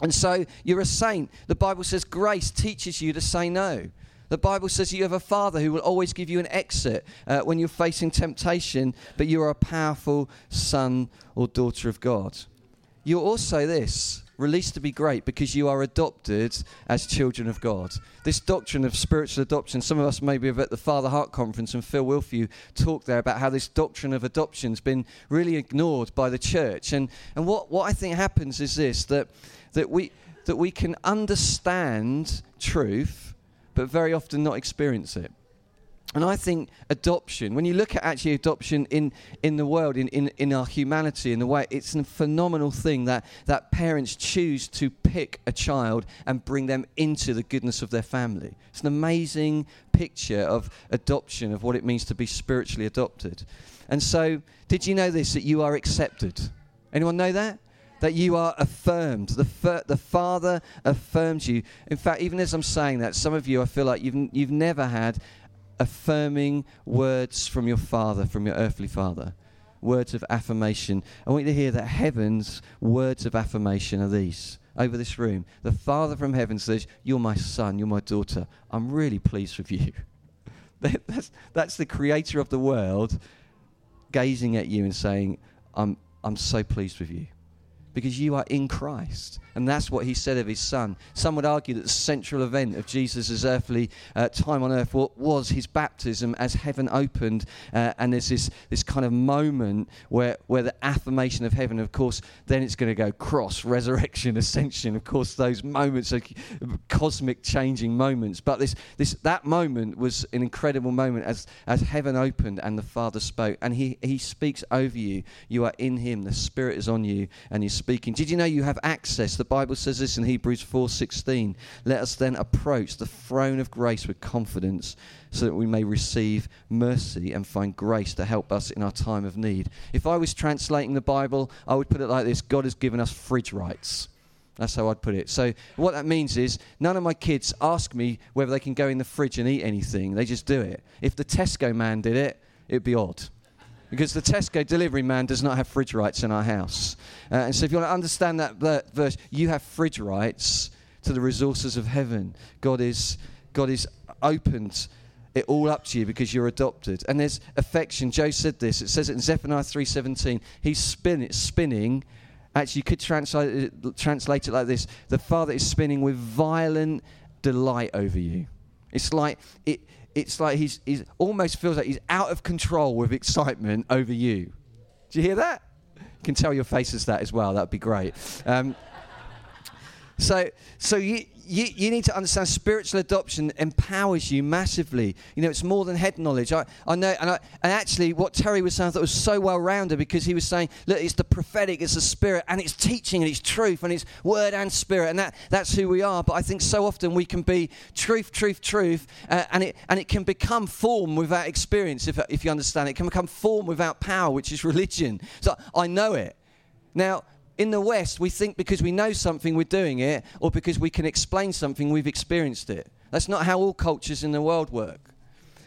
And so you're a saint. The Bible says grace teaches you to say no. The Bible says you have a father who will always give you an exit uh, when you're facing temptation, but you are a powerful son or daughter of God. You're also this released to be great because you are adopted as children of God. This doctrine of spiritual adoption, some of us maybe have at the Father Heart Conference and Phil Wilthew talked there about how this doctrine of adoption has been really ignored by the church. And, and what, what I think happens is this that, that, we, that we can understand truth, but very often not experience it. And I think adoption, when you look at actually adoption in, in the world, in, in, in our humanity, in the way, it's a phenomenal thing that, that parents choose to pick a child and bring them into the goodness of their family. It's an amazing picture of adoption, of what it means to be spiritually adopted. And so, did you know this, that you are accepted? Anyone know that? That you are affirmed. The, fir- the Father affirms you. In fact, even as I'm saying that, some of you, I feel like you've, you've never had affirming words from your father, from your earthly father. Words of affirmation. I want you to hear that heaven's words of affirmation are these over this room. The Father from heaven says, You're my son, you're my daughter. I'm really pleased with you. *laughs* that's, that's the creator of the world gazing at you and saying, I'm, I'm so pleased with you because you are in Christ. And that's what he said of his son. Some would argue that the central event of Jesus' earthly uh, time on earth was his baptism as heaven opened. Uh, and there's this, this kind of moment where, where the affirmation of heaven, of course, then it's going to go cross, *laughs* resurrection, ascension. Of course, those moments are cosmic changing moments. But this, this, that moment was an incredible moment as, as heaven opened and the Father spoke. And he, he speaks over you. You are in him. The Spirit is on you and he's speaking. Did you know you have access? The Bible says this in Hebrews 4:16. Let us then approach the throne of grace with confidence so that we may receive mercy and find grace to help us in our time of need. If I was translating the Bible, I would put it like this God has given us fridge rights. That's how I'd put it. So, what that means is none of my kids ask me whether they can go in the fridge and eat anything. They just do it. If the Tesco man did it, it'd be odd because the Tesco delivery man does not have fridge rights in our house. Uh, and so, if you want to understand that, verse, you have fridge rights to the resources of heaven. God is, God is opened it all up to you because you're adopted. And there's affection. Joe said this. It says it in Zephaniah 3:17. He's spin, spinning. Actually, you could translate it, translate it like this: The Father is spinning with violent delight over you. It's like it it's like he's, he's almost feels like he's out of control with excitement over you. Do you hear that? You can tell your faces that as well. That'd be great. Um, so, so you, you, you need to understand spiritual adoption empowers you massively. You know, it's more than head knowledge. I, I know, and, I, and actually, what Terry was saying, I thought was so well rounded because he was saying, look, it's the prophetic, it's the spirit, and it's teaching, and it's truth, and it's word and spirit, and that, that's who we are. But I think so often we can be truth, truth, truth, uh, and, it, and it can become form without experience, if, if you understand. It can become form without power, which is *laughs* religion. So I know it. Now, in the West, we think because we know something, we're doing it, or because we can explain something, we've experienced it. That's not how all cultures in the world work.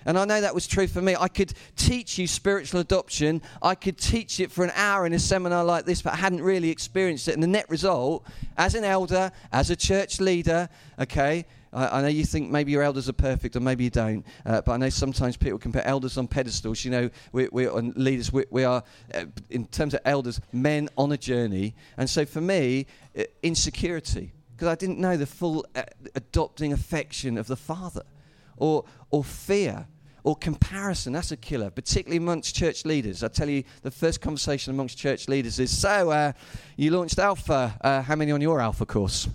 And I know that was true for me. I could teach you spiritual adoption. I could teach it for an hour in a seminar like this, but I hadn't really experienced it. And the net result, as an elder, as a church leader, okay, I, I know you think maybe your elders are perfect, or maybe you don't. Uh, but I know sometimes people can put elders on pedestals. You know, we, on leaders. We, we are, uh, in terms of elders, men on a journey. And so for me, uh, insecurity because I didn't know the full uh, adopting affection of the Father, or or fear or comparison. That's a killer, particularly amongst church leaders. I tell you, the first conversation amongst church leaders is so, uh, you launched Alpha. Uh, how many on your Alpha course?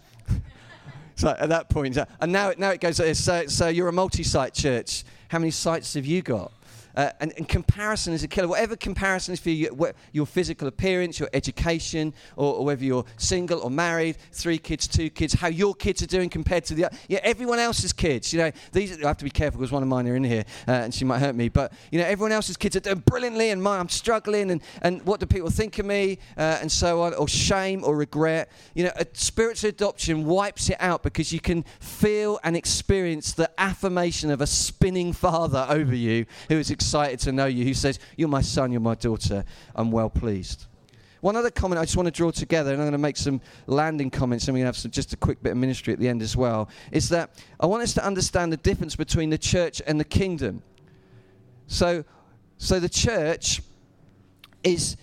So at that uh, and now, now it goes. So, so you're a multi site church. How many sites have you got? Uh, and, and comparison is a killer. Whatever comparison is for you, your physical appearance, your education, or, or whether you're single or married, three kids, two kids, how your kids are doing compared to the yeah, everyone else's kids. You know, these I have to be careful because one of mine are in here uh, and she might hurt me. But you know, everyone else's kids are doing brilliantly, and mine I'm struggling, and, and what do people think of me, uh, and so on, or shame or regret. You know, a spiritual adoption wipes it out because you can feel and experience the affirmation of a spinning father over you who is excited to know you, who says, You're my son, you're my daughter, I'm well pleased. One other comment I just want to draw together, and I'm going to make some landing comments, and we're going to have some, just a quick bit of ministry at the end as well, is that I want us to understand the difference between the church and the kingdom. So, so the church is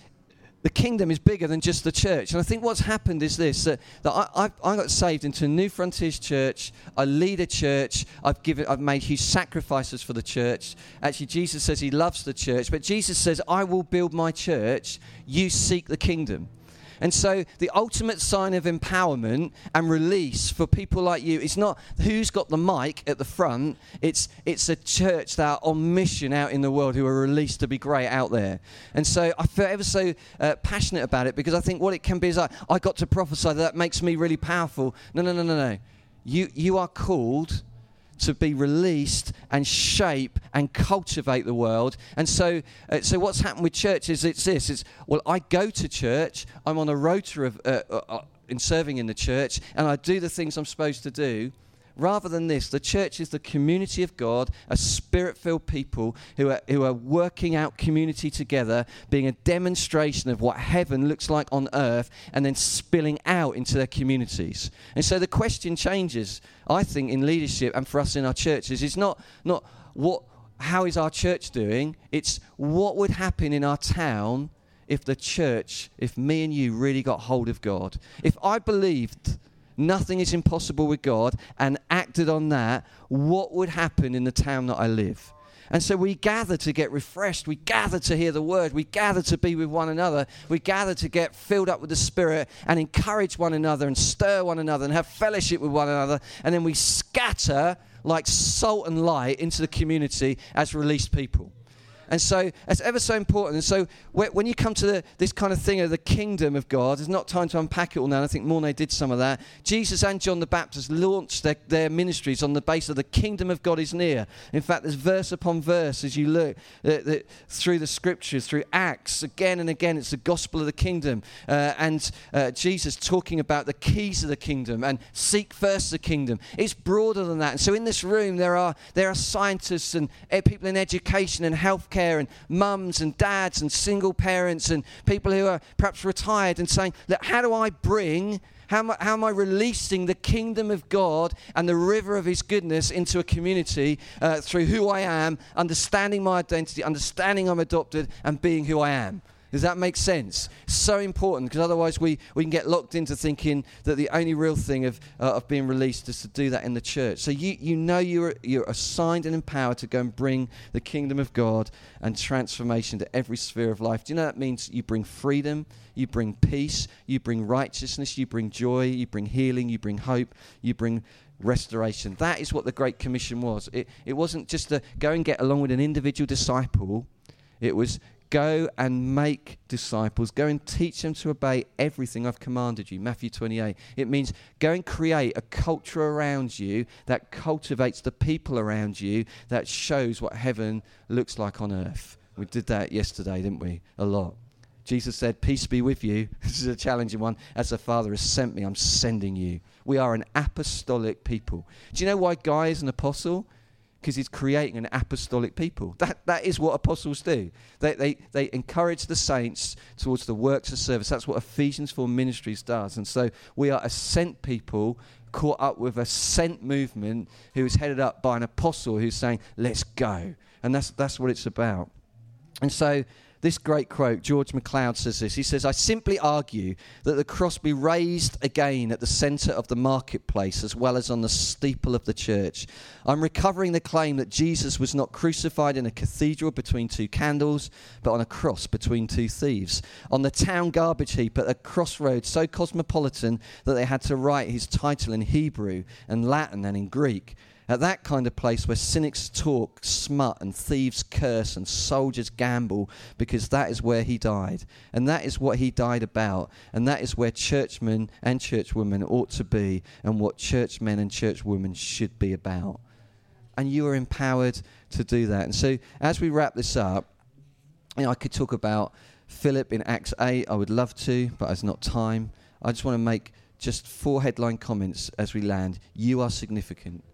the kingdom is bigger than just the church. And I think what's happened is this that, that I, I, I, got saved into a New Frontiers church. I lead a church. I've, given, I've made huge sacrifices for the church. Actually, Jesus says he loves the church, but Jesus says, I will build my church. You seek the kingdom. And so, the ultimate sign of empowerment and release for people like you is not who's got the mic at the front, it's, it's a church that are on mission out in the world who are released to be great out there. And so, I feel ever so uh, passionate about it because I think what it can be is like, I got to prophesy that, that makes me really powerful. No, no, no, no, no. You, you are called to be released and shape and cultivate the world. And so, uh, so what's happened with church is it's this: it's well, I go to church, I'm on a rota of uh, uh, uh in serving in the church, and I do the things I'm supposed to do. Rather than this, the church is the community of God, a spirit filled people who are, who are working out community together, being a demonstration of what heaven looks like on earth, and then spilling out into their communities. And so the question changes, I think, in leadership and for us in our churches. It's not, not what, how is our church doing? It's what would happen in our town if the church, if me and you really got hold of God. If I believed nothing is impossible with God, and acted on that, what would happen in the town that I live? And so we gather to get refreshed. We gather to hear the word. We gather to be with one another. We gather to get filled up with the Spirit and encourage one another and stir one another and have fellowship with one another. And then we scatter like salt and light into the community as released people. And so it's ever so important. And so when you come to the, this kind of thing of the kingdom of God, there's not time to unpack it all now. I think Mornay did some of that. Jesus and John the Baptist launched their, their ministries on the basis of the kingdom of God is near. In fact, there's verse upon verse as you look uh, the, through the scriptures, through Acts, again and again, it's the gospel of the kingdom. Uh, and uh, Jesus talking about the keys of the kingdom and seek first the kingdom. It's broader than that. And so in this room, there are, there are scientists and people in education and health care and mums and dads and single parents and people who are perhaps retired and saying, Look, how do I bring how am, I, how am, I, releasing the kingdom of God and the river of His goodness into a community uh, through who I am, understanding my identity, understanding I'm adopted, and being who I am? Does that make sense? So important because otherwise we, we can get locked into thinking that the only real thing of, uh, of being released is to do that in the church. So you, you know you're, you're assigned and empowered to go and bring the kingdom of God and transformation to every sphere of life. Do you know that means you bring freedom, you bring peace, you bring righteousness, you bring joy, you bring healing, you bring hope, you bring restoration. That is what the Great Commission was. It, it wasn't just to go and get along with an individual disciple. It was Go and make disciples. Go and teach them to obey everything I've commanded you. Matthew 28. It means go and create a culture around you that cultivates the people around you that shows what heaven looks like on earth. We did that yesterday, didn't we? A lot. Jesus said, Peace be with you. *laughs* This is a challenging one. As the Father has sent me, I'm sending you. We are an apostolic people. Do you know why Guy is an apostle? Because he's creating an apostolic people. That, that is what apostles do. They, they, they encourage the saints towards the works of service. That's what Ephesians 4 Ministries does. And so we are a sent people caught up with a sent movement who is headed up by an apostle who's saying, let's go. And that's, that's what it's about. And so this great quote, George MacLeod says this. He says, I simply argue that the cross be raised again at the centre of the marketplace as well as on the steeple of the church. I'm recovering the claim that Jesus was not crucified in a cathedral between two candles, but on a cross between two thieves. On the town garbage heap at a crossroads so cosmopolitan that they had to write his title in Hebrew and Latin and in Greek. At that kind of place where cynics talk smut and thieves curse and soldiers gamble, because that is where he died. And that is what he died about. And that is where churchmen and churchwomen ought to be, and what churchmen and churchwomen should be about. And you are empowered to do that. And so, as we wrap this up, you know, I could talk about Philip in Acts 8. I would love to, but there's not time. I just want to make just four headline comments as we land. You are significant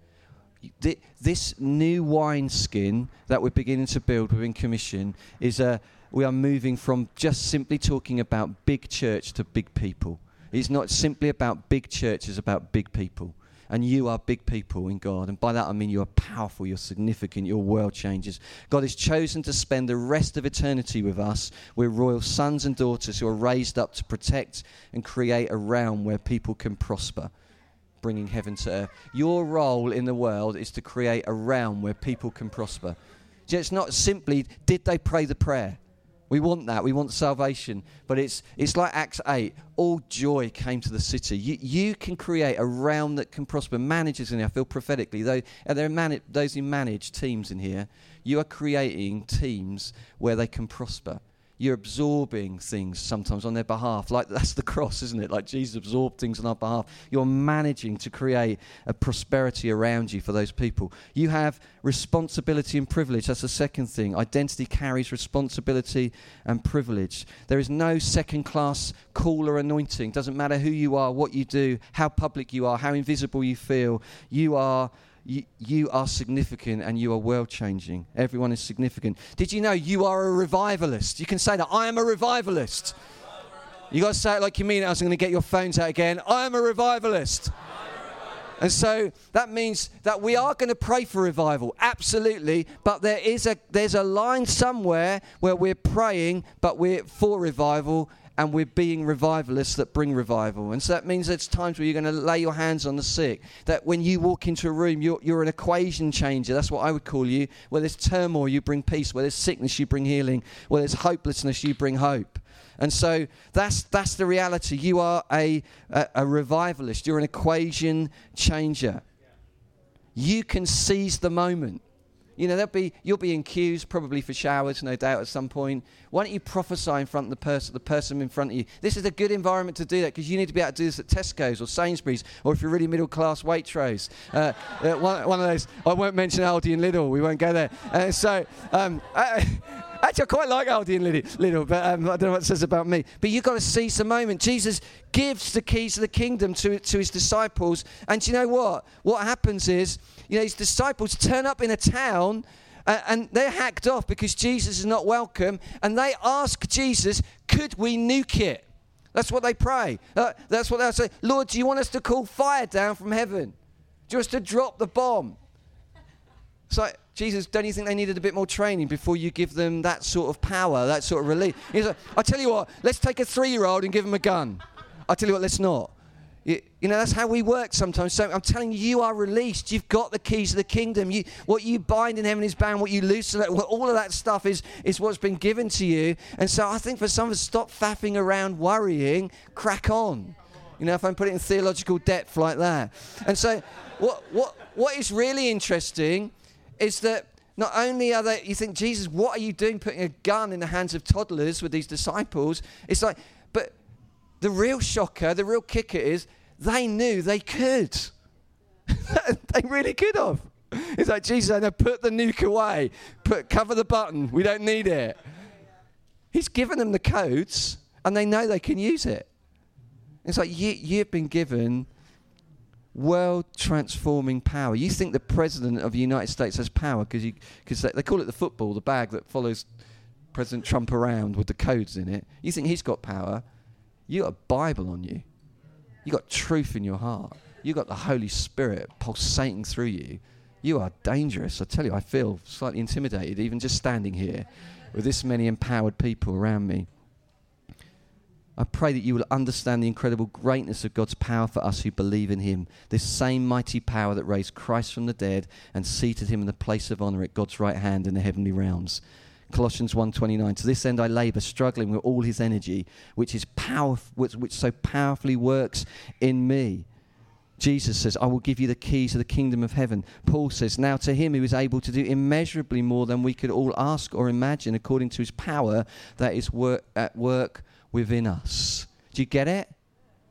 this new wineskin that we're beginning to build within Commission is a we are moving from just simply talking about big church to big people. It's not simply about big church, it's about big people. And you are big people in God. And by that I mean you are powerful, you're significant, you're world changes. God has chosen to spend the rest of eternity with us. We're royal sons and daughters who are raised up to protect and create a realm where people can prosper bringing heaven to earth. Your role in the world is to create a realm where people can prosper. It's not simply, did they pray the prayer? We want that. We want salvation. But it's, it's like Acts 8. All joy came to the city. You, you can create a realm that can prosper. Managers in here, I feel prophetically, though, are there mani- those who manage teams in here, you are creating teams where they can prosper you're absorbing things sometimes on their behalf. Like *laughs* that's the cross, isn't it? Like Jesus absorbed things on our behalf. You're managing to create a prosperity around you for those people. You have responsibility and privilege. That's the second thing. Identity carries responsibility and privilege. There is no second class call or anointing. Doesn't matter who you are, what you do, how public you are, how invisible you feel. You are you, are significant and you are world changing. Everyone is significant. Did you know you are a revivalist? You can say that. I am a revivalist. You got to say it like you mean it. I was going to get your phones out again. I am a revivalist. And so that means that we are going to pray for revival, absolutely. But there is a there's a line somewhere where we're praying, but we're for revival, and we're being revivalists that bring revival. And so that means there's times where you're going to lay your hands on the sick. That when you walk into a room, you're, you're an equation changer. That's what I would call you. Where there's turmoil, you bring peace. Where there's sickness, you bring healing. Where there's hopelessness, you bring hope. And so that's, that's the reality. You are a, a, a revivalist, you're an equation changer. You can seize the moment. You know, there'll be, you'll be in queues probably for showers, no doubt, at some point. Why don't you prophesy in front of the person, the person in front of you? This is a good environment to do that because you need to be able to do this at Tesco's or Sainsbury's or if you're really middle class, Waitrose. Uh, uh, one, one, of those. I won't mention Aldi and Lidl. We won't go there. Uh, so. Um, Actually, I quite like Aldi and Lidl, but um, I don't know what it says about me. But you've got to seize the moment. Jesus gives the keys of the kingdom to, to his disciples. And you know what? What happens is you know, his disciples turn up in a town uh, and they're hacked off because Jesus is not welcome. And they ask Jesus, could we nuke it? That's what they pray. Uh, that's what they say. Lord, do you want us to call fire down from heaven? Do you want us to drop the bomb? It's like, Jesus, don't you think they needed a bit more training before you give them that sort of power, that sort of relief? He's like, I tell you what, let's take a three year old and give him a gun. I tell you what, let's not. You, know, that's how we work sometimes. So I'm telling you, you are released. You've got the keys of the kingdom. You, what you bind in heaven is bound. What you loose, all of that stuff is, is what's been given to you. And so I think for some of us, stop faffing around, worrying, crack on. You know, if I'm putting in theological depth like that. And so what, what, what is really interesting is that not only are they, you think, Jesus, what are you doing putting a gun in the hands of toddlers with these disciples? It's like, but the real shocker, the real kicker is they knew they could. *laughs* they really could have. It's like Jesus saying, put the nuke away, put cover the button. We don't need it. He's given them the codes, and they know they can use it. It's like you, you've been given world transforming power. You think the president of the United States has power because they, they call it the football, the bag that follows President Trump around with the codes in it. You think he's got power? You got a Bible on you. You got truth in your heart. You got the Holy Spirit pulsating through you. You are dangerous. I tell you, I feel slightly intimidated even just standing here with this many empowered people around me. I pray that you will understand the incredible greatness of God's power for us who believe in Him. This same mighty power that raised Christ from the dead and seated Him in the place of honor at God's right hand in the heavenly realms. Colossians 1:29 To this end I labor struggling with all his energy which is power which, which so powerfully works in me. Jesus says, I will give you the keys of the kingdom of heaven. Paul says, Now to him who is able to do immeasurably more than we could all ask or imagine, according to his power that is work, at work within us. Do you get it?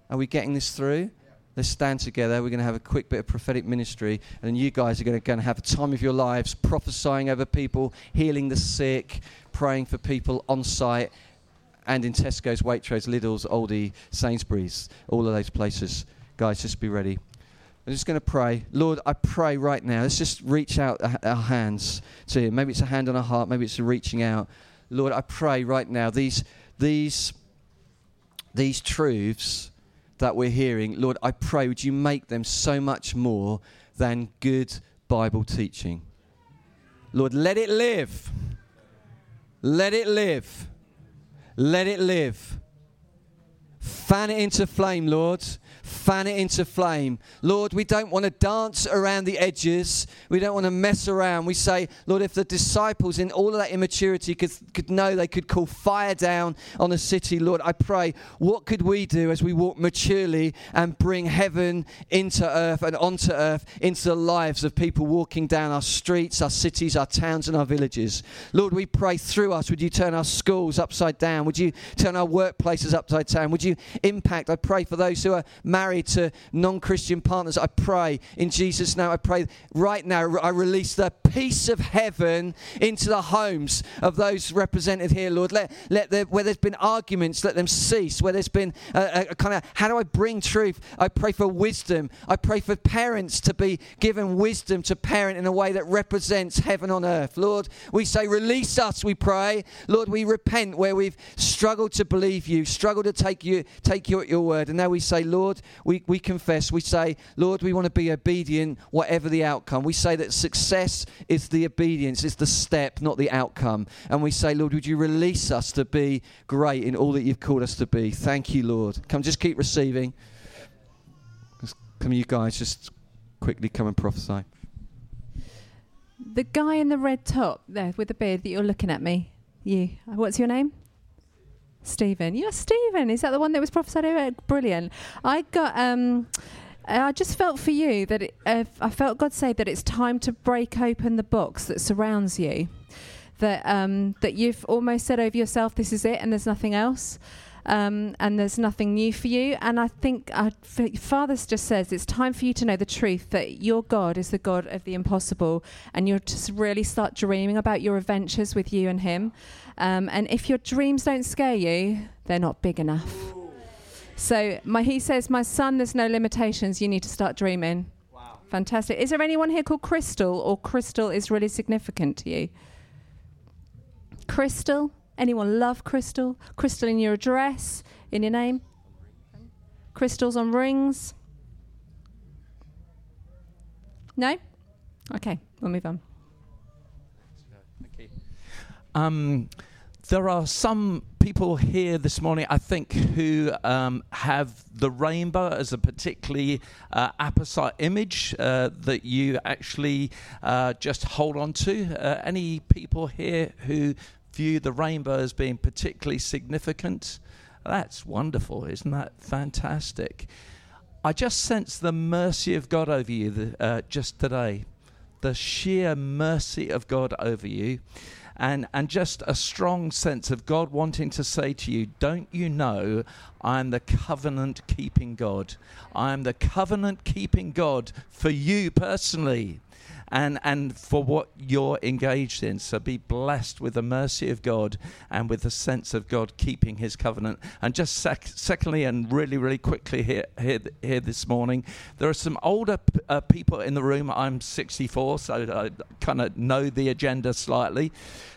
Are we getting this through? Let's stand together. We're going to have a quick bit of prophetic ministry, and you guys are going to, have a time of your lives prophesying over people, healing the sick, praying for people on site, and in Tesco's, Waitrose, Lidl's, Aldi, Sainsbury's, all of those places. Guys, just be ready. I'm just going to pray. Lord, I pray right now. Let's just reach out our hands to you. Maybe it's a hand on a heart, maybe it's a reaching out. Lord, I pray right now these these these truths that we're hearing, Lord, I pray would you make them so much more than good Bible teaching. Lord, let it live. Let it live. Let it live. Fan it into flame, Lord fan it into flame. Lord, we don't want to dance around the edges. We don't want to mess around. We say, Lord, if the disciples in all of that immaturity could, could know they could call fire down on a city, Lord, I pray, what could we do as we walk maturely and bring heaven into earth and onto earth into the lives of people walking down our streets, our cities, our towns, and our villages? Lord, we pray through us. Would you turn our schools upside down? Would you turn our workplaces upside down? Would you impact? I pray for those who are married to non Christian partners, I pray in Jesus' name, I pray right now, I release the peace of heaven into the homes of those represented here, Lord. Let, let the, where there's been arguments, let them cease. Where there's been a, a, kind of, how do I bring truth? I pray for wisdom. I pray for parents to be given wisdom to parent in a way that represents heaven on earth. Lord, we say, release us, we pray. Lord, we repent where we've struggled to believe you, struggled to take you, take you at your word. And now we say, Lord, we, we confess, we say, Lord, we want to be obedient whatever the outcome. We say that success is the obedience, it's the step, not the outcome. And we say, Lord, would you release us to be great in all that you've called us to be? Thank you, Lord. Come, just keep receiving. come, you guys, just quickly come and prophesy. The guy in the red top there with the beard that you're looking at me, you, what's your name? Stephen. You're Stephen. Is that the one that was prophesied over? Brilliant. I got. Um, I just felt for you that it, uh, I felt God say that it's time to break open the box that surrounds you. That um, that you've almost said over yourself, "This is it," and there's nothing else. Um, and there's nothing new for you. And I think uh, Father just says it's time for you to know the truth that your God is the God of the impossible, and you're to really start dreaming about your adventures with you and Him. Um, and if your dreams don't scare you, they're not big enough. So my, he says, My son, there's no limitations. You need to start dreaming. Wow. Fantastic. Is there anyone here called Crystal, or Crystal is really significant to you? Crystal? Anyone love crystal? Crystal in your address, in your name? Crystals on rings? No? Okay, we'll move on. Um, there are some people here this morning, I think, who um, have the rainbow as a particularly uh, apposite image uh, that you actually uh, just hold on to. Uh, any people here who view the rainbow as being particularly significant? That's wonderful, isn't that fantastic? I just sense the mercy of God over you the, uh, just today. The sheer mercy of God over you and, and just a strong sense of God wanting to say to you, Don't you know I am the covenant keeping God? I am the covenant keeping God for you personally and, and for what you're engaged in. So be blessed with the mercy of God and with the sense of God keeping his covenant. And just sec- secondly, and really, really quickly here, here, here this morning, there are some older p- uh, people in the room. I'm 64, so I kind of know the agenda slightly,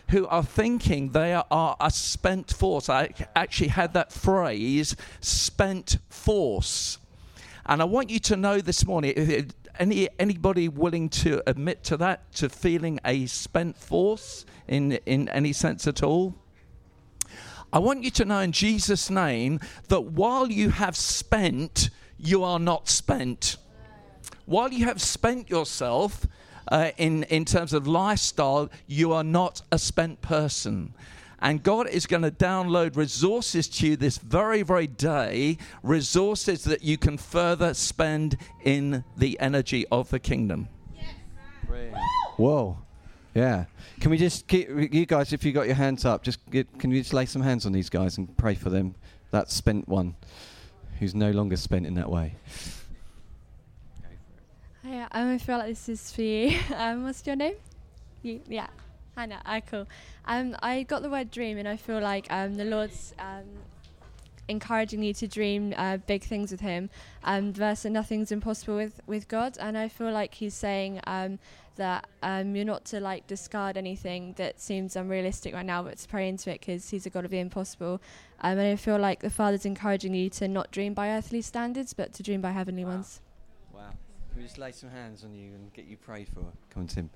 who are thinking they are a spent force. I actually had that phrase, spent force. And I want you to know this morning, any anybody willing to admit to that, to feeling a spent force in in any sense at all? I want you to know in Jesus' name that while you have spent, you are not spent. While you have spent yourself uh, in in terms of lifestyle, you are not a spent person. And God is going to download resources to you this very, very day, resources that you can further spend in the energy of the kingdom. Yes. Whoa. Yeah. Can we just keep, you guys, if you got your hands up, just get, can you just lay some hands on these guys and pray for them? That spent one who's no longer spent in that way. Yeah, um, I feel like this is for you. *laughs* um, what's your name? You, yeah, Hannah. Ah, cool. Um, I got the word dream, and I feel like um, the Lord's um, encouraging you to dream uh, big things with Him. Um, verse that nothing's impossible with with God, and I feel like He's saying um, that um, you're not to like discard anything that seems unrealistic right now, but to pray into it because He's a God of the impossible. Um, and I feel like the Father's encouraging you to not dream by earthly standards, but to dream by heavenly ones. Wow. Can we just lay some hands on you and get you prayed for? Come on, Tim.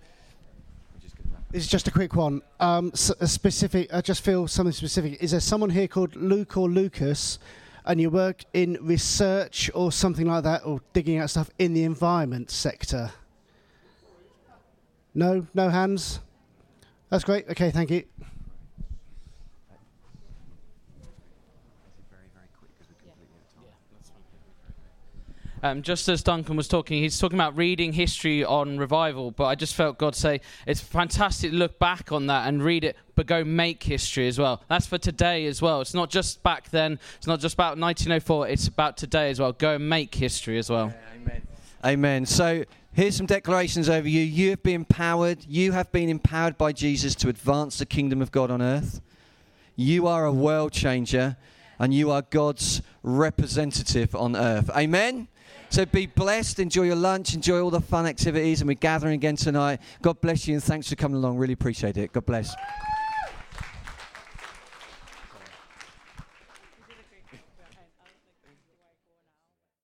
We're just a quick one. Um, specific. I just feel something specific. Is there someone here called Luke or Lucas, and you work in research or something like that, or digging out stuff in the environment sector? No, no hands. That's great. Okay, thank you. Um, just as Duncan was talking, he's talking about reading history on revival, but I just felt God say it's fantastic to look back on that and read it, but go make history as well. That's for today as well. It's not just back then, it's not just about 1904, it's about today as well. Go and make history as well. Amen. Amen. So here's some declarations over you. You have been empowered. You have been empowered by Jesus to advance the kingdom of God on earth. You are a world changer and you are God's representative on earth. Amen. So be blessed, enjoy your lunch, enjoy all the fun activities, and we're gathering again tonight. God bless you and thanks for coming along. Really appreciate it. God bless.